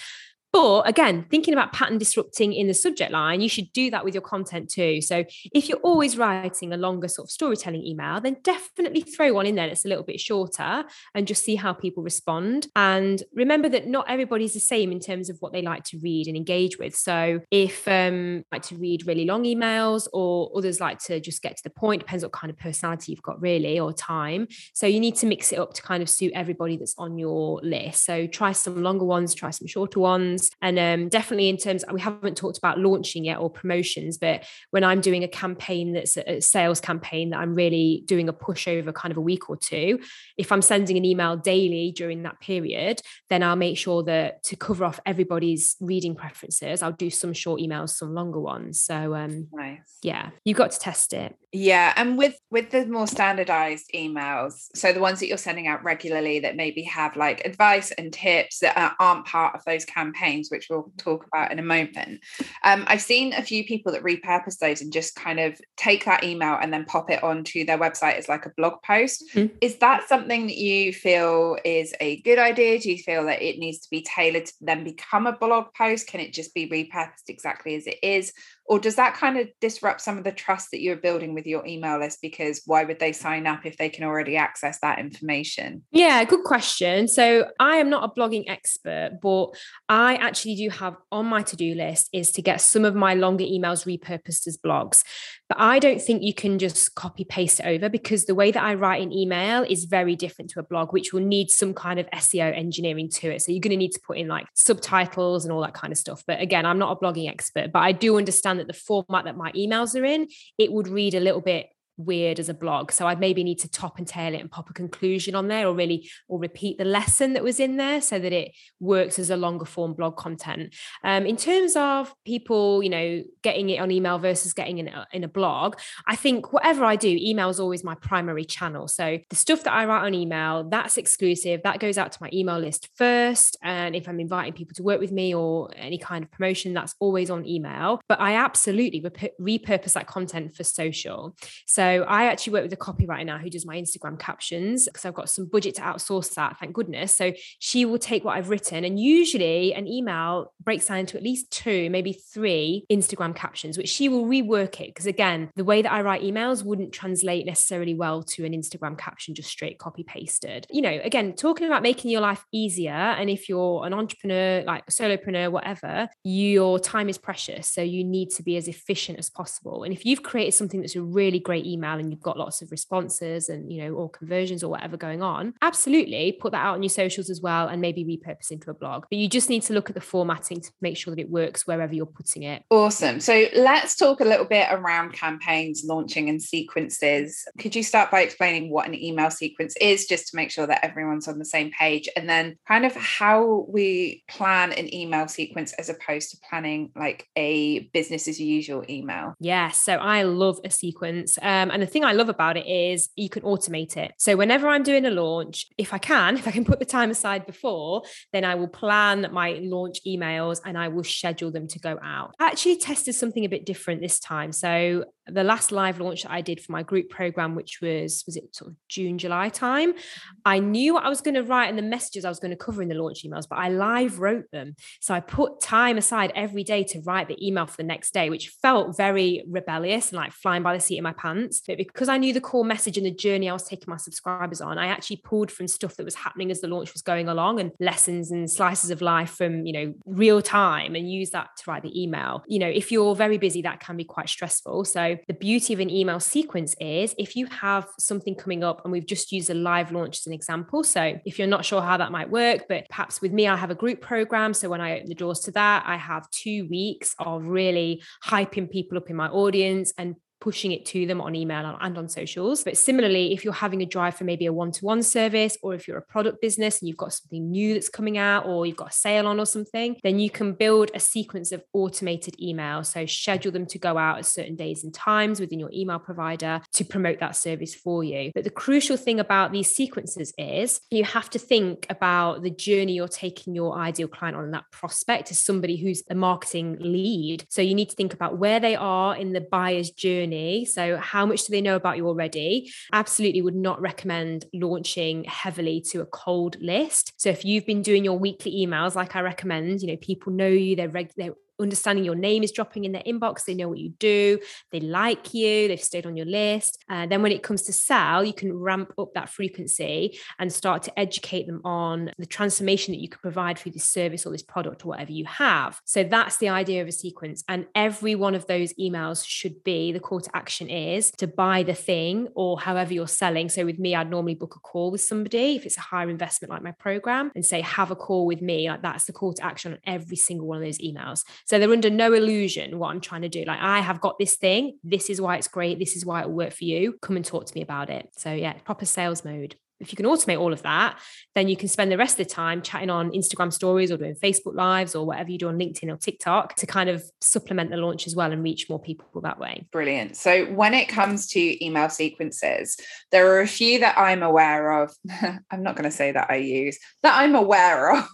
But again, thinking about pattern disrupting in the subject line, you should do that with your content too. So if you're always writing a longer sort of storytelling email, then definitely throw one in there that's a little bit shorter and just see how people respond. And remember that not everybody's the same in terms of what they like to read and engage with. So if um like to read really long emails or others like to just get to the point, depends what kind of personality you've got really or time. So you need to mix it up to kind of suit everybody that's on your list. So try some longer ones, try some shorter ones. And um, definitely in terms, we haven't talked about launching yet or promotions, but when I'm doing a campaign that's a sales campaign that I'm really doing a push over kind of a week or two, if I'm sending an email daily during that period, then I'll make sure that to cover off everybody's reading preferences, I'll do some short emails, some longer ones. So um, nice. yeah, you got to test it. Yeah, and with with the more standardized emails, so the ones that you're sending out regularly that maybe have like advice and tips that aren't part of those campaigns, which we'll talk about in a moment. Um, I've seen a few people that repurpose those and just kind of take that email and then pop it onto their website as like a blog post. Mm-hmm. Is that something that you feel is a good idea? Do you feel that it needs to be tailored to then become a blog post? Can it just be repurposed exactly as it is? Or does that kind of disrupt some of the trust that you're building with your email list? Because why would they sign up if they can already access that information? Yeah good question. So i am not a blogging expert but i actually do have on my to-do list is to get some of my longer emails repurposed as blogs but I don't think you can just copy paste over because the way that I write an email is very different to a blog, which will need some kind of SEO engineering to it. So you're going to need to put in like subtitles and all that kind of stuff. But again, I'm not a blogging expert, but I do understand that the format that my emails are in, it would read a little bit weird as a blog. So I'd maybe need to top and tail it and pop a conclusion on there or really or repeat the lesson that was in there so that it works as a longer form blog content. Um, in terms of people, you know, getting it on email versus getting in a, in a blog, I think whatever I do, email is always my primary channel. So the stuff that I write on email, that's exclusive. That goes out to my email list first. And if I'm inviting people to work with me or any kind of promotion, that's always on email. But I absolutely rep- repurpose that content for social. So so I actually work with a copywriter now who does my Instagram captions because I've got some budget to outsource that, thank goodness. So she will take what I've written and usually an email breaks down into at least two, maybe three Instagram captions, which she will rework it. Because again, the way that I write emails wouldn't translate necessarily well to an Instagram caption, just straight copy pasted. You know, again, talking about making your life easier. And if you're an entrepreneur, like a solopreneur, whatever, your time is precious. So you need to be as efficient as possible. And if you've created something that's a really great email, email and you've got lots of responses and you know or conversions or whatever going on absolutely put that out on your socials as well and maybe repurpose into a blog. But you just need to look at the formatting to make sure that it works wherever you're putting it. Awesome. So let's talk a little bit around campaigns launching and sequences. Could you start by explaining what an email sequence is just to make sure that everyone's on the same page? And then kind of how we plan an email sequence as opposed to planning like a business as usual email? Yes. So i love a sequence. Um, Um, and the thing I love about it is you can automate it. So whenever I'm doing a launch, if I can, if I can put the time aside before, then I will plan my launch emails and I will schedule them to go out. I actually tested something a bit different this time. So the last live launch that I did for my group program, which was was it sort of June, July time, mm-hmm. I knew what I was going to write and the messages I was going to cover in the launch emails, but I live wrote them. So I put time aside every day to write the email for the next day, which felt very rebellious and like flying by the seat of my pants. But because I knew the core message and the journey I was taking my subscribers on, I actually pulled from stuff that was happening as the launch was going along and lessons and slices of life from, you know, real time and use that to write the email. You know, if you're very busy, that can be quite stressful. So the beauty of an email sequence is if you have something coming up, and we've just used a live launch as an example. So if you're not sure how that might work, but perhaps with me, I have a group program. So when I open the doors to that, I have two weeks of really hyping people up in my audience and pushing it to them on email and on socials. But similarly, if you're having a drive for maybe a one to one service, or if you're a product business and you've got something new that's coming out, or you've got a sale on or something, then you can build a sequence of automated emails. So schedule them to go out at certain days and times within your email provider to promote that service for you. But the crucial thing about these sequences is you have to think about the journey you're taking your ideal client on, that prospect as somebody who's a marketing lead. So you need to think about where they are in the buyer's journey journey. So, how much do they know about you already? Absolutely would not recommend launching heavily to a cold list. So, if you've been doing your weekly emails, like I recommend, you know, people know you, they're, reg- they're understanding your name is dropping in their inbox. They know what you do. They like you. They've stayed on your list. Uh, then when it comes to sell, you can ramp up that frequency and start to educate them on the transformation that you can provide through this service or this product or whatever you have. So that's the idea of a sequence. And every one of those emails should be the call to action is to buy the thing or however you're selling. So with me, I'd normally book a call with somebody if it's a higher investment like my program and say, have a call with me. Like that's the call to action on every single one of those emails. So they're under no illusion what I'm trying to do. Like, I have got this thing. This is why it's great. This is why it will work for you. Come and talk to me about it. So, yeah, proper sales mode if you can automate all of that, then you can spend the rest of the time chatting on Instagram stories or doing Facebook lives or whatever you do on LinkedIn or TikTok to kind of supplement the launch as well and reach more people that way. Brilliant. So when it comes to email sequences, there are a few that I'm aware of. I'm not going to say that I use, that I'm aware of.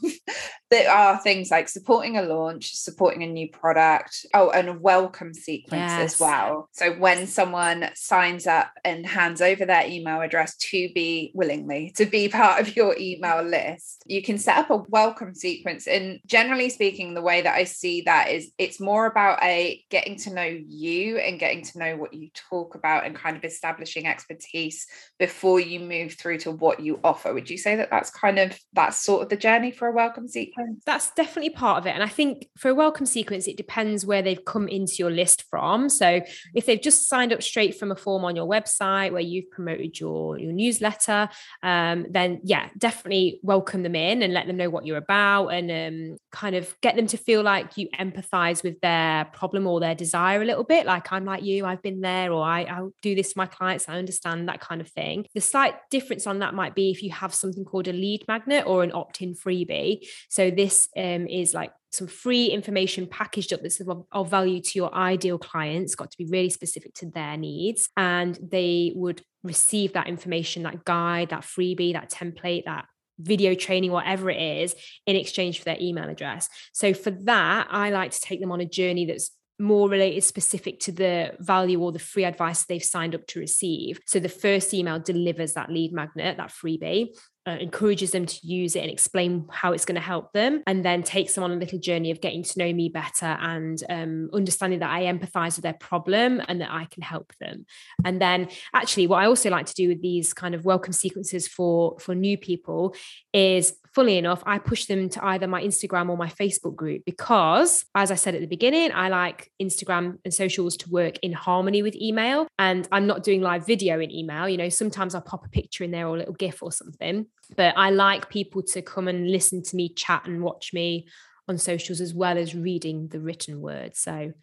There are things like supporting a launch, supporting a new product, oh, and a welcome sequence yes. as well. So when someone signs up and hands over their email address to be willingly to be part of your email list. You can set up a welcome sequence. And generally speaking, the way that I see that is it's more about a getting to know you and getting to know what you talk about and kind of establishing expertise before you move through to what you offer. Would you say that that's kind of that's sort of the journey for a welcome sequence? That's definitely part of it. And I think for a welcome sequence, it depends where they've come into your list from. So if they've just signed up straight from a form on your website where you've promoted your, your newsletter, um, then yeah, definitely welcome them in and let them know what you're about and um, kind of get them to feel like you empathize with their problem or their desire a little bit. Like I'm like you, I've been there, or I, I'll do this for my clients, I understand that kind of thing. The slight difference on that might be if you have something called a lead magnet or an opt-in freebie. So this um, is like some free information packaged up that's of, of, value to your ideal clients, got to be really specific to their needs. And they would receive that information, that guide, that freebie, that template, that video training, whatever it is, in exchange for their email address. So for that, I like to take them on a journey that's more related specific to the value or the free advice they've signed up to receive. So the first email delivers that lead magnet, that freebie uh, encourages them to use it and explain how it's going to help them, and then takes them on a little journey of getting to know me better and um, understanding that I empathize with their problem and that I can help them. And then, actually, what I also like to do with these kind of welcome sequences for for new people is, fully enough, I push them to either my Instagram or my Facebook group because, as I said at the beginning, I like Instagram and socials to work in harmony with email, and I'm not doing live video in email. You know, sometimes I'll pop a picture in there or a little GIF or something but I like people to come and listen to me chat and watch me on socials as well as reading the written word. So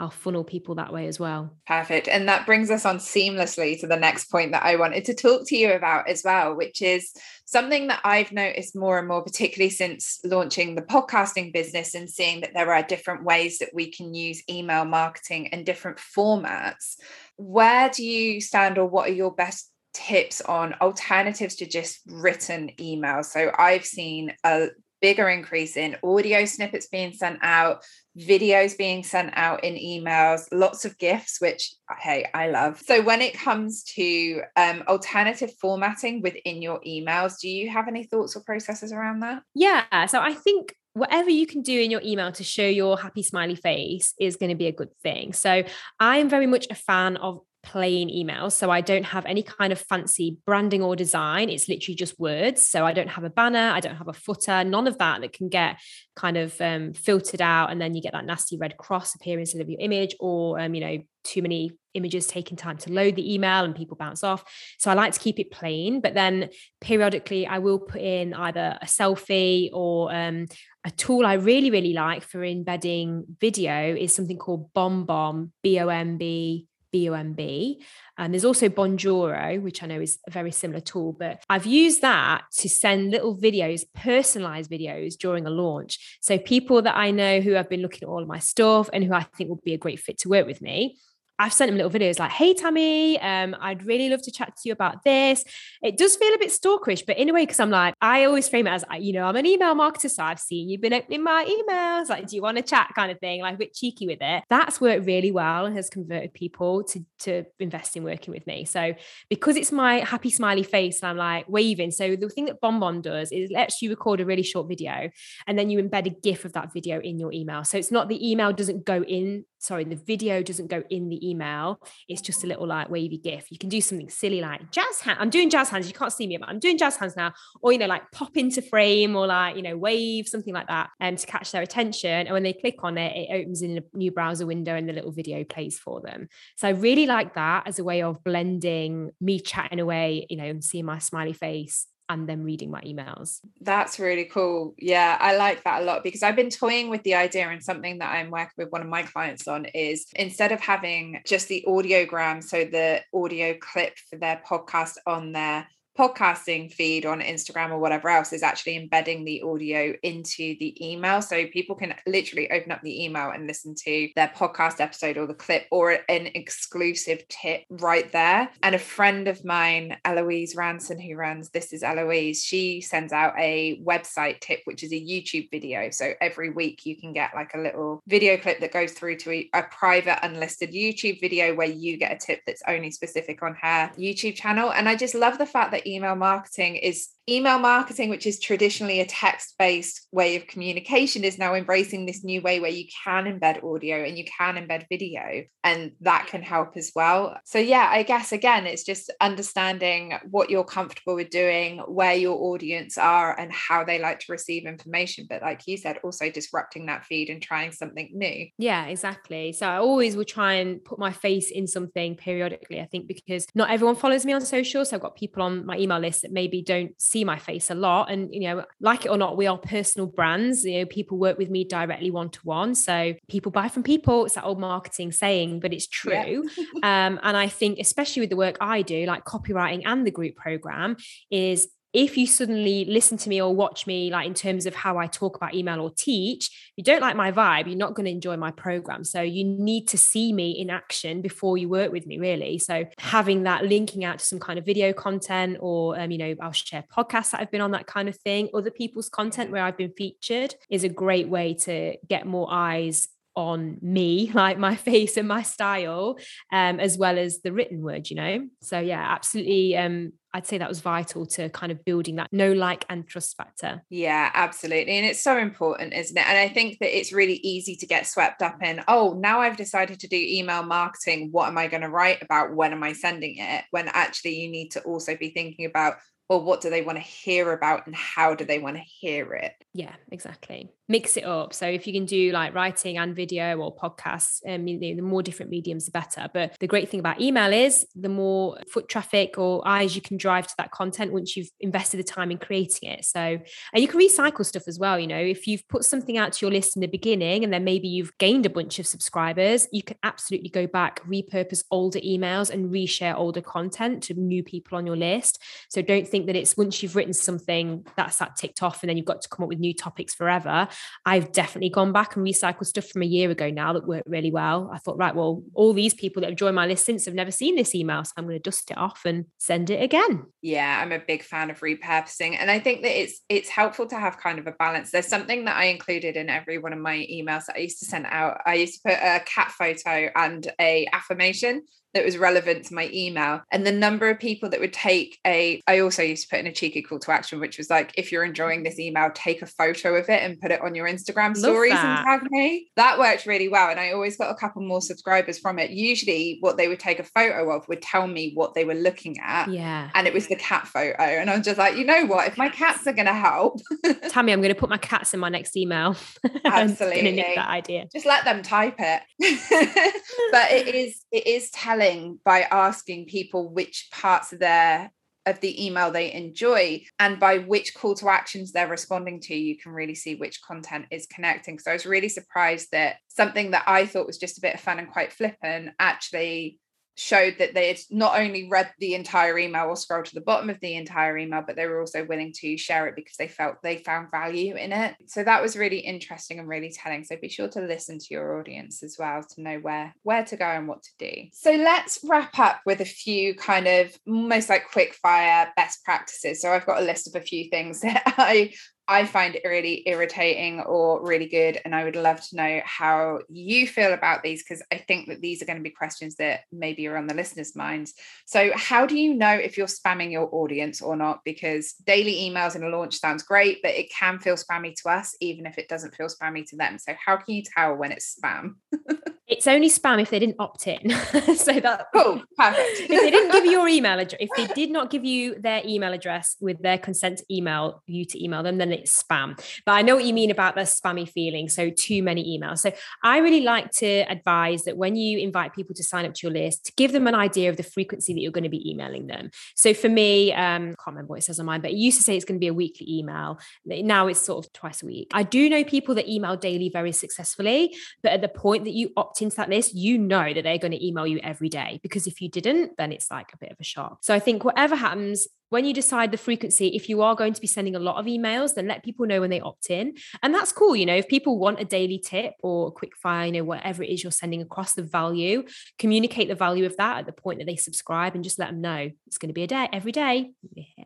I'll funnel people that way as well. Perfect. And that brings us on seamlessly to the next point that I wanted to talk to you about as well, which is something that I've noticed more and more, particularly since launching the podcasting business and seeing that there are different ways that we can use email marketing and different formats. Where do you stand, or what are your best tips on alternatives to just written emails. So I've seen a bigger increase in audio snippets being sent out, videos being sent out in emails, lots of gifts, which hey, I love. So when it comes to um, alternative formatting within your emails, do you have any thoughts or processes around that? Yeah. So I think whatever you can do in your email to show your happy smiley face is going to be a good thing. So I am very much a fan of plain emails. So I don't have any kind of fancy branding or design. It's literally just words. So I don't have a banner, I don't have a footer, none of that that can get kind of um, filtered out. And then you get that nasty red cross appearing instead of your image, or, um, you know, too many images taking time to load the email and people bounce off. So I like to keep it plain, but then periodically I will put in either a selfie or um, a tool I really, really like for embedding video is something called BombBomb, B O M B BOMB. And um, there's also Bonjoro, which I know is a very similar tool, but I've used that to send little videos, personalized videos during a launch. So people that I know who have been looking at all of my stuff and who I think would be a great fit to work with me, I've sent them little videos like, hey, Tammi, um, I'd really love to chat to you about this. It does feel a bit stalkerish, but in a way, because I'm like, I always frame it as, you know, I'm an email marketer, so I've seen you've been opening my emails. Like, do you want to chat kind of thing? Like a bit cheeky with it. That's worked really well and has converted people to, to invest in working with me. So because it's my happy smiley face and I'm like waving. So the thing that BombBomb does is it lets you record a really short video and then you embed a GIF of that video in your email. So it's not the email doesn't go in sorry, the video doesn't go in the email. It's just a little like wavy GIF. You can do something silly like jazz hands. I'm doing jazz hands. You can't see me, but I'm doing jazz hands now. Or, you know, like pop into frame or like, you know, wave, something like that um, to catch their attention. And when they click on it, it opens in a new browser window and the little video plays for them. So I really like that as a way of blending me chatting away, you know, and seeing my smiley face and then reading my emails. That's really cool. Yeah, I like that a lot because I've been toying with the idea and something that I'm working with one of my clients on is instead of having just the audiogram, so the audio clip for their podcast on their podcasting feed on Instagram or whatever else is actually embedding the audio into the email. So people can literally open up the email and listen to their podcast episode or the clip or an exclusive tip right there. And a friend of mine, Eloise Ranson, who runs This is Eloise, she sends out a website tip, which is a YouTube video. So every week you can get like a little video clip that goes through to a, a private, unlisted YouTube video where you get a tip that's only specific on her YouTube channel. And I just love the fact that email marketing is email marketing, which is traditionally a text based way of communication, is now embracing this new way where you can embed audio and you can embed video, and that can help as well. So, yeah, I guess again, it's just understanding what you're comfortable with doing, where your audience are, and how they like to receive information. But, like you said, also disrupting that feed and trying something new. Yeah, exactly. So, I always will try and put my face in something periodically, I think, because not everyone follows me on social. So, I've got people on my email list that maybe don't see my face a lot. And, you know, like it or not, we are personal brands. You know, people work with me directly one to one. So people buy from people. It's that old marketing saying, but it's true. Yeah. um, and I think, especially with the work I do, like copywriting and the group program, is if you suddenly listen to me or watch me, like in terms of how I talk about email or teach, you don't like my vibe, you're not going to enjoy my program. So you need to see me in action before you work with me, really. So having that linking out to some kind of video content, or um, you know, I'll share podcasts that I've been on, that kind of thing, other people's content where I've been featured is a great way to get more eyes on me, like my face and my style, um, as well as the written word, you know. So yeah, absolutely um I'd say that was vital to kind of building that know, like, and trust factor. Yeah, absolutely. And it's so important, isn't it? And I think that it's really easy to get swept up in, oh, now I've decided to do email marketing. What am I going to write about? When am I sending it? When actually you need to also be thinking about, well, what do they want to hear about and how do they want to hear it? Yeah, exactly mix it up. So if you can do like writing and video or podcasts, um, you know, the more different mediums, the better. But the great thing about email is the more foot traffic or eyes you can drive to that content once you've invested the time in creating it. So, and you can recycle stuff as well. You know, if you've put something out to your list in the beginning and then maybe you've gained a bunch of subscribers, you can absolutely go back, repurpose older emails and reshare older content to new people on your list. So don't think that it's once you've written something that's that ticked off and then you've got to come up with new topics forever. I've definitely gone back and recycled stuff from a year ago now that worked really well. I thought, right, well, all these people that have joined my list since have never seen this email. So I'm going to dust it off and send it again. Yeah, I'm a big fan of repurposing. And I think that it's it's helpful to have kind of a balance. There's something that I included in every one of my emails that I used to send out. I used to put a cat photo and a affirmation that was relevant to my email. And the number of people that would take a i also used to put in a cheeky call to action which was like if you're enjoying this email take a photo of it and put it on your instagram stories and tag me. That worked really well and i always got a couple more subscribers from it. Usually what they would take a photo of would tell me what they were looking at yeah. and it was the cat photo and i was just like you know what? If my cats are going to help. Tammi i'm going to put my cats in my next email. Absolutely. that idea. Just let them type it. But it is it is telling by asking people which parts of their of the email they enjoy and by which call to actions they're responding to. You can really see which content is connecting. So i was really surprised that something that i thought was just a bit of fun and quite flippant actually showed that they had not only read the entire email or scrolled to the bottom of the entire email, but they were also willing to share it because they felt they found value in it. So that was really interesting and really telling. So be sure to listen to your audience as well to know where where to go and what to do. So let's wrap up with a few kind of almost like quick fire best practices. So I've got a list of a few things that I I find it really irritating or really good. And I would love to know how you feel about these because I think that these are going to be questions that maybe are on the listeners' minds. So, how do you know if you're spamming your audience or not? Because daily emails in a launch sounds great, but it can feel spammy to us, even if it doesn't feel spammy to them. So, how can you tell when it's spam? it's only spam if they didn't opt in. so that cool, perfect. if they didn't give you your email address, if they did not give you their email address with their consent to email you to email them, then it's spam. But I know what you mean about the spammy feeling. So too many emails. So I really like to advise that when you invite people to sign up to your list, to give them an idea of the frequency that you're going to be emailing them. So for me, um, I can't remember what it says on mine, but it used to say it's going to be a weekly email. Now it's sort of twice a week. I do know people that email daily very successfully, but at the point that you opt into that list, you know that they're going to email you every day because if you didn't, then it's like a bit of a shock. So I think whatever happens, when you decide the frequency, if you are going to be sending a lot of emails, then let people know when they opt in. And that's cool. You know, if people want a daily tip or a quick fire, you know, whatever it is you're sending across the value, communicate the value of that at the point that they subscribe and just let them know it's going to be a day every day,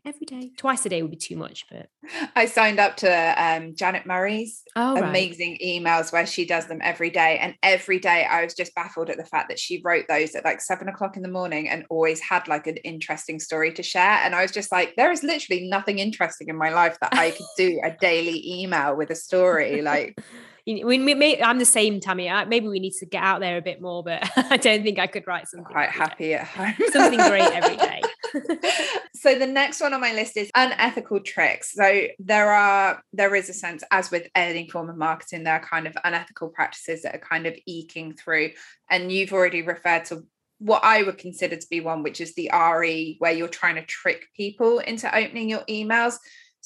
every day. Twice a day would be too much, but I signed up to um, Janet Murray's oh, amazing right. emails where she does them every day. And every day I was just baffled at the fact that she wrote those at like seven o'clock in the morning and always had like an interesting story to share. And I was just like, there is literally nothing interesting in my life that I could do a daily email with a story. Like, we, may, I'm the same, Tammi. Maybe we need to get out there a bit more, but I don't think I could write something. Quite happy day. at home. something great every day. so the next one on my list is unethical tricks. So there are there is a sense, as with any form of marketing, there are kind of unethical practices that are kind of eking through. And you've already referred to what I would consider to be one, which is the RE, where you're trying to trick people into opening your emails.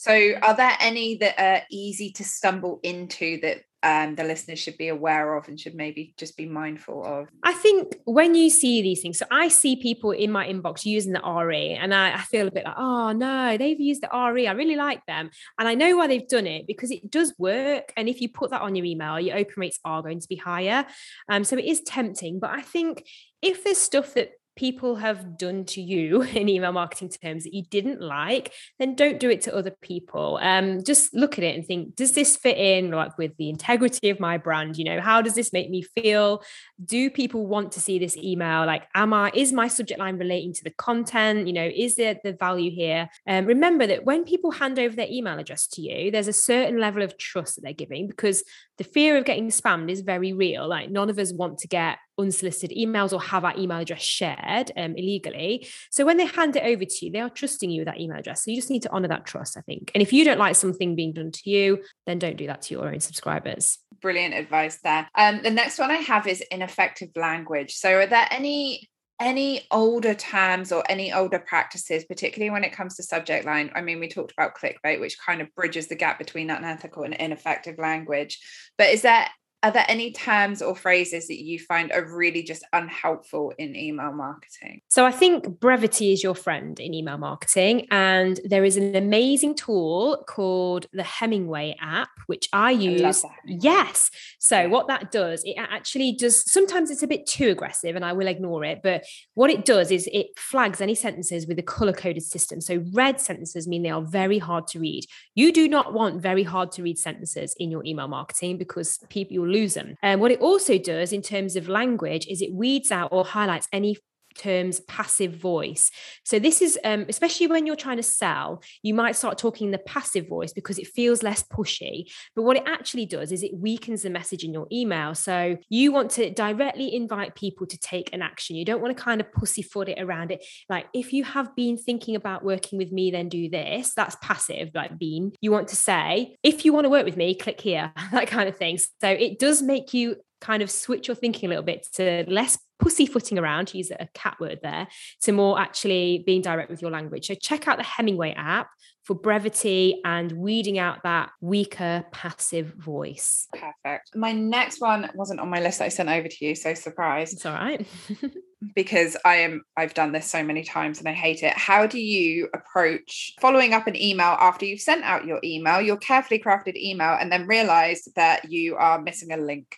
So, are there any that are easy to stumble into that um, the listeners should be aware of and should maybe just be mindful of? I think when you see these things, so I see people in my inbox using the RE, and I, I, feel a bit like, oh no, they've used the RE. I really like them. And I know why they've done it because it does work. And if you put that on your email, your open rates are going to be higher. Um, so it is tempting. But I think if there's stuff that people have done to you in email marketing terms that you didn't like, then don't do it to other people. Um, just look at it and think, does this fit in like with the integrity of my brand? You know, how does this make me feel? Do people want to see this email? Like, am I, is my subject line relating to the content? You know, is there the value here? Um, remember that when people hand over their email address to you, there's a certain level of trust that they're giving because the fear of getting spammed is very real. Like, none of us want to get unsolicited emails or have our email address shared um, illegally. So when they hand it over to you, they are trusting you with that email address. So you just need to honor that trust, I think. And if you don't like something being done to you, then don't do that to your own subscribers. Brilliant advice there. Um, the next one I have is ineffective language. So are there any any older terms or any older practices, particularly when it comes to subject line? I mean, we talked about clickbait, which kind of bridges the gap between unethical and ineffective language. But is there are there any terms or phrases that you find are really just unhelpful in email marketing? So I think brevity is your friend in email marketing. And there is an amazing tool called the Hemingway app, which I use. I yes. So what that does, it actually does sometimes it's a bit too aggressive and I will ignore it. But what it does is it flags any sentences with a color coded system. So red sentences mean they are very hard to read. You do not want very hard to read sentences in your email marketing because people lose them. And what it also does in terms of language is it weeds out or highlights any terms passive voice. So this is um, especially when you're trying to sell, you might start talking the passive voice because it feels less pushy. But what it actually does is it weakens the message in your email. So you want to directly invite people to take an action. You don't want to kind of pussyfoot it around it. Like if you have been thinking about working with me, then do this. That's passive, like being. You want to say, if you want to work with me, click here, that kind of thing. So it does make you kind of switch your thinking a little bit to less pussyfooting around, to use a cat word there, to more actually being direct with your language. So check out the Hemingway app for brevity and weeding out that weaker passive voice. Perfect. My next one wasn't on my list that I sent over to you, so surprise. It's all right. because I am I've done this so many times and I hate it. How do you approach following up an email after you've sent out your email, your carefully crafted email, and then realize that you are missing a link?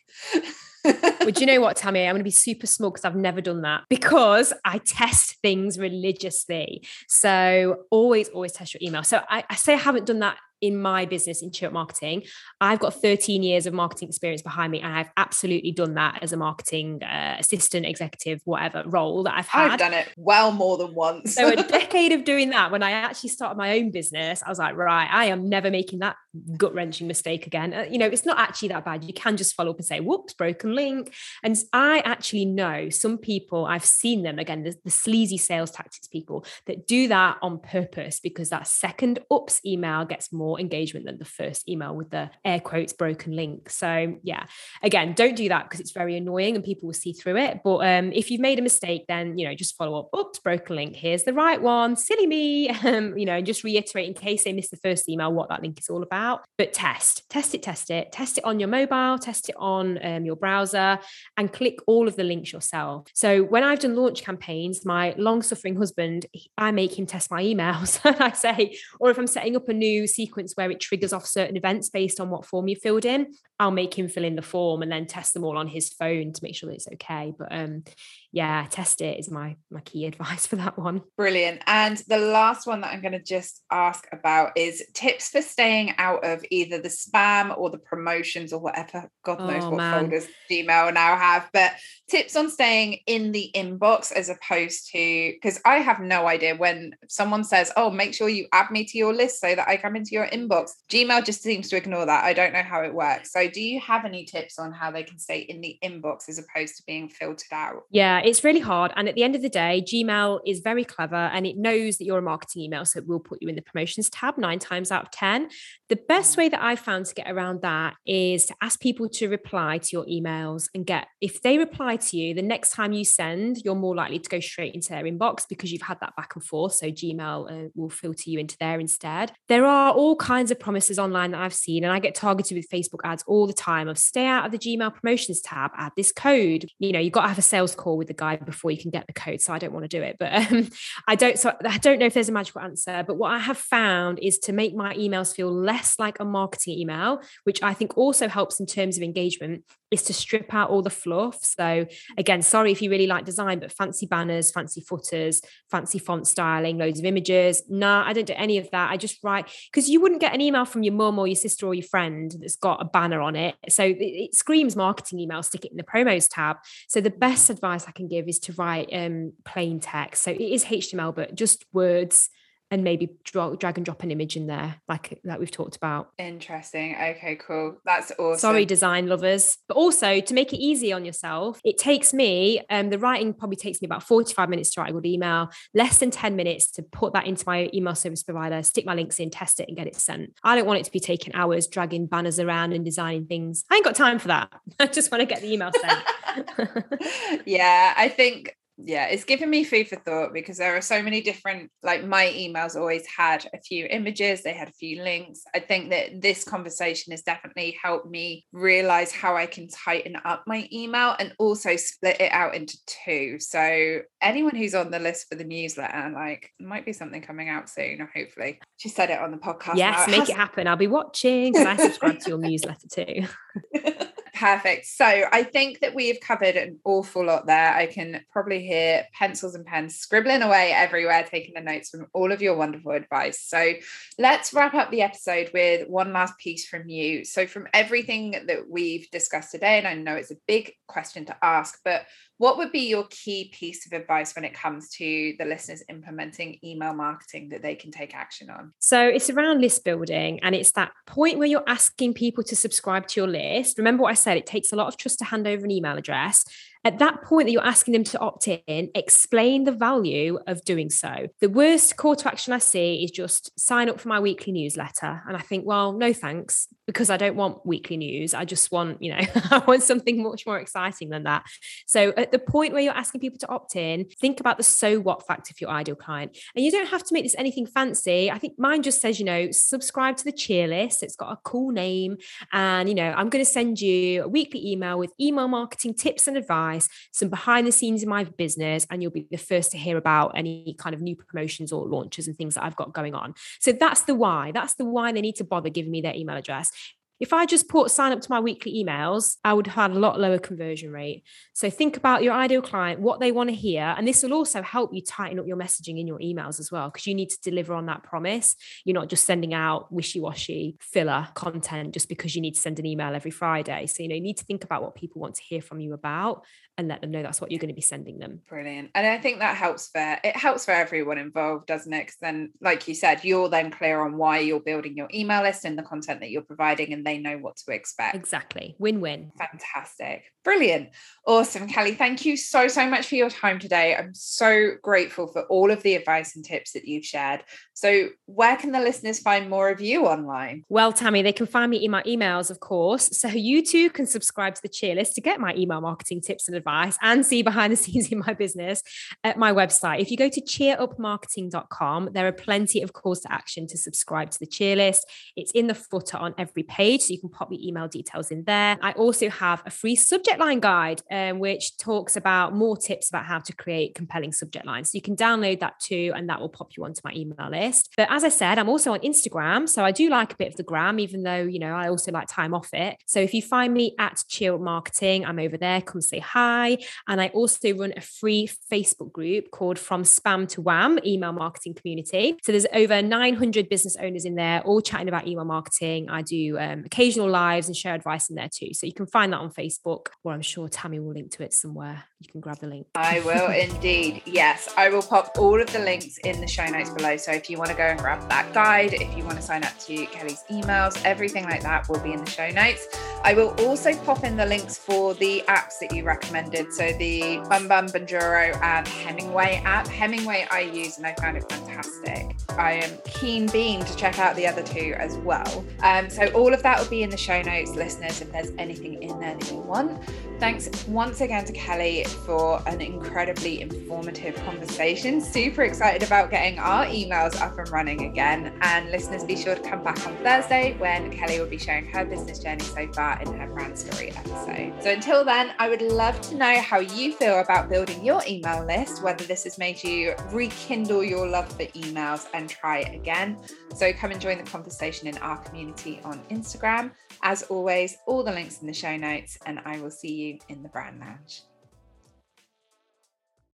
Would you know what, Tammi? I'm going to be super small because I've never done that because I test things religiously. So always, always test your email. So I, I say I haven't done that in my business in Cheer Up Marketing, I've got 13 years of marketing experience behind me, and I've absolutely done that as a marketing uh, assistant, executive, whatever role that I've had. I've done it well more than once. so a decade of doing that. When I actually started my own business, I was like, right, I am never making that gut wrenching mistake again. Uh, you know, it's not actually that bad. You can just follow up and say, "Whoops, broken link." And I actually know some people. I've seen them again, the, the sleazy sales tactics people that do that on purpose because that second ups email gets more engagement than the first email with the air quotes broken link. So yeah, again, don't do that because it's very annoying and people will see through it. But um, if you've made a mistake, then you know just follow up. Oops, broken link. Here's the right one. Silly me. Um, you know, just reiterate in case they missed the first email what that link is all about. But test, test it, test it, test it on your mobile, test it on um, your browser, and click all of the links yourself. So when I've done launch campaigns, my long-suffering husband, I make him test my emails. and I say, or if I'm setting up a new sequence where it triggers off certain events based on what form you filled in, I'll make him fill in the form and then test them all on his phone to make sure that it's okay. But um, yeah, test it is my my key advice for that one. Brilliant. And the last one that I'm going to just ask about is tips for staying out of either the spam or the promotions or whatever. God knows oh, what man. folders Gmail now have, but tips on staying in the inbox as opposed to because I have no idea when someone says, "Oh, make sure you add me to your list so that I come into your inbox." Gmail just seems to ignore that. I don't know how it works. So, do you have any tips on how they can stay in the inbox as opposed to being filtered out? Yeah, it's really hard. And at the end of the day, Gmail is very clever and it knows that you're a marketing email. So it will put you in the promotions tab nine times out of 10. The best mm. way that I've found to get around that is to ask people to reply to your emails and get, if they reply to you, the next time you send, you're more likely to go straight into their inbox because you've had that back and forth. So Gmail uh, will filter you into there instead. There are all kinds of promises online that I've seen, and I get targeted with Facebook ads all the time of stay out of the Gmail promotions tab, add this code. You know, you've got to have a sales call with the guy before you can get the code. So I don't want to do it. But um, I don't so I don't know if there's a magical answer. But what I have found is to make my emails feel less like a marketing email, which I think also helps in terms of engagement, is to strip out all the fluff. So again, sorry if you really like design, but fancy banners, fancy footers, fancy font styling, loads of images. Nah, I don't do any of that. I just write because you wouldn't get an email from your mum or your sister or your friend that's got a banner on it. So it, it screams marketing email, stick it in the promos tab. So the best advice I can give is to write um, plain text. So it is HTML, but just words and maybe draw, drag and drop an image in there, like that we've talked about. Interesting. Okay, cool. That's awesome. Sorry, design lovers. But also to make it easy on yourself, it takes me, um, the writing probably takes me about 45 minutes to write a good email, less than 10 minutes to put that into my email service provider, stick my links in, test it, and get it sent. I don't want it to be taking hours dragging banners around and designing things. I ain't got time for that. I just want to get the email sent. yeah, I think yeah it's given me food for thought because there are so many different like my emails always had a few images they had a few links. I think that this conversation has definitely helped me realize how i can tighten up my email and also split it out into two. So anyone who's on the list for the newsletter like might be something coming out soon or hopefully. She said it on the podcast yes now. make it, happen. I'll be watching i subscribe to your newsletter too Perfect. So I think that we've covered an awful lot there. I can probably hear pencils and pens scribbling away everywhere, taking the notes from all of your wonderful advice. So let's wrap up the episode with one last piece from you. So, from everything that we've discussed today, and I know it's a big question to ask, but what would be your key piece of advice when it comes to the listeners implementing email marketing that they can take action on? So it's around list building and it's that point where you're asking people to subscribe to your list. Remember what I said, it takes a lot of trust to hand over an email address. At that point that you're asking them to opt in, explain the value of doing so. The worst call to action I see is just sign up for my weekly newsletter. And I think, well, no thanks, because I don't want weekly news. I just want, you know, I want something much more exciting than that. So at the point where you're asking people to opt in, think about the so what factor for your ideal client. And you don't have to make this anything fancy. I think mine just says, you know, subscribe to the cheer list. It's got a cool name. And, you know, I'm going to send you a weekly email with email marketing tips and advice advice, some behind the scenes in my business, and you'll be the first to hear about any kind of new promotions or launches and things that I've got going on. So that's the why. That's the why they need to bother giving me their email address. If I just put sign up to my weekly emails, I would have had a lot lower conversion rate. So think about your ideal client, what they want to hear. And this will also help you tighten up your messaging in your emails as well, because you need to deliver on that promise. You're not just sending out wishy washy filler content just because you need to send an email every Friday. So, you know, you need to think about what people want to hear from you about and let them know that's what you're going to be sending them. Brilliant. And I think that helps for it helps for everyone involved, doesn't it? Because then, like you said, you're then clear on why you're building your email list and the content that you're providing, and they know what to expect. Exactly. Win-win. Fantastic. Brilliant. Awesome. Kelly, thank you so, so much for your time today. I'm so grateful for all of the advice and tips that you've shared. So, where can the listeners find more of you online? Well, Tammi, they can find me in my emails, of course. So, you too can subscribe to the cheer list to get my email marketing tips and advice and see behind the scenes in my business at my website. If you go to cheerupmarketing.com, there are plenty of calls to action to subscribe to the cheer list. It's in the footer on every page, so you can pop your email details in there. I also have a free subject line guide, um, which talks about more tips about how to create compelling subject lines. So you can download that too, and that will pop you onto my email list. But as I said, I'm also on Instagram. So I do like a bit of the gram, even though, you know, I also like time off it. So if you find me at Cheer Up Marketing, I'm over there. Come say hi. And I also run a free Facebook group called From Spam to Wham Email Marketing Community. So there's over 900 business owners in there, all chatting about email marketing. I do um, occasional lives and share advice in there too. So you can find that on Facebook or I'm sure Tammi will link to it somewhere. You can grab the link. I will indeed. Yes, I will pop all of the links in the show notes below. So if you want to go and grab that guide, if you want to sign up to Kelly's emails, everything like that will be in the show notes. I will also pop in the links for the apps that you recommended. So the BombBomb Bonjoro and Hemingway app. Hemingway I use and I found it fantastic. I am keen being to check out the other two as well. Um, so all of that will be in the show notes, listeners, if there's anything in there that you want. Thanks once again to Kelly for an incredibly informative conversation. Super excited about getting our emails up and running again. And listeners, be sure to come back on Thursday when Kelly will be sharing her business journey so far in her brand story episode. So until then, I would love to know how you feel about building your email list, whether this has made you rekindle your love for emails and try it again. So come and join the conversation in our community on Instagram. As always, all the links in the show notes, and I will see you in the brand lounge.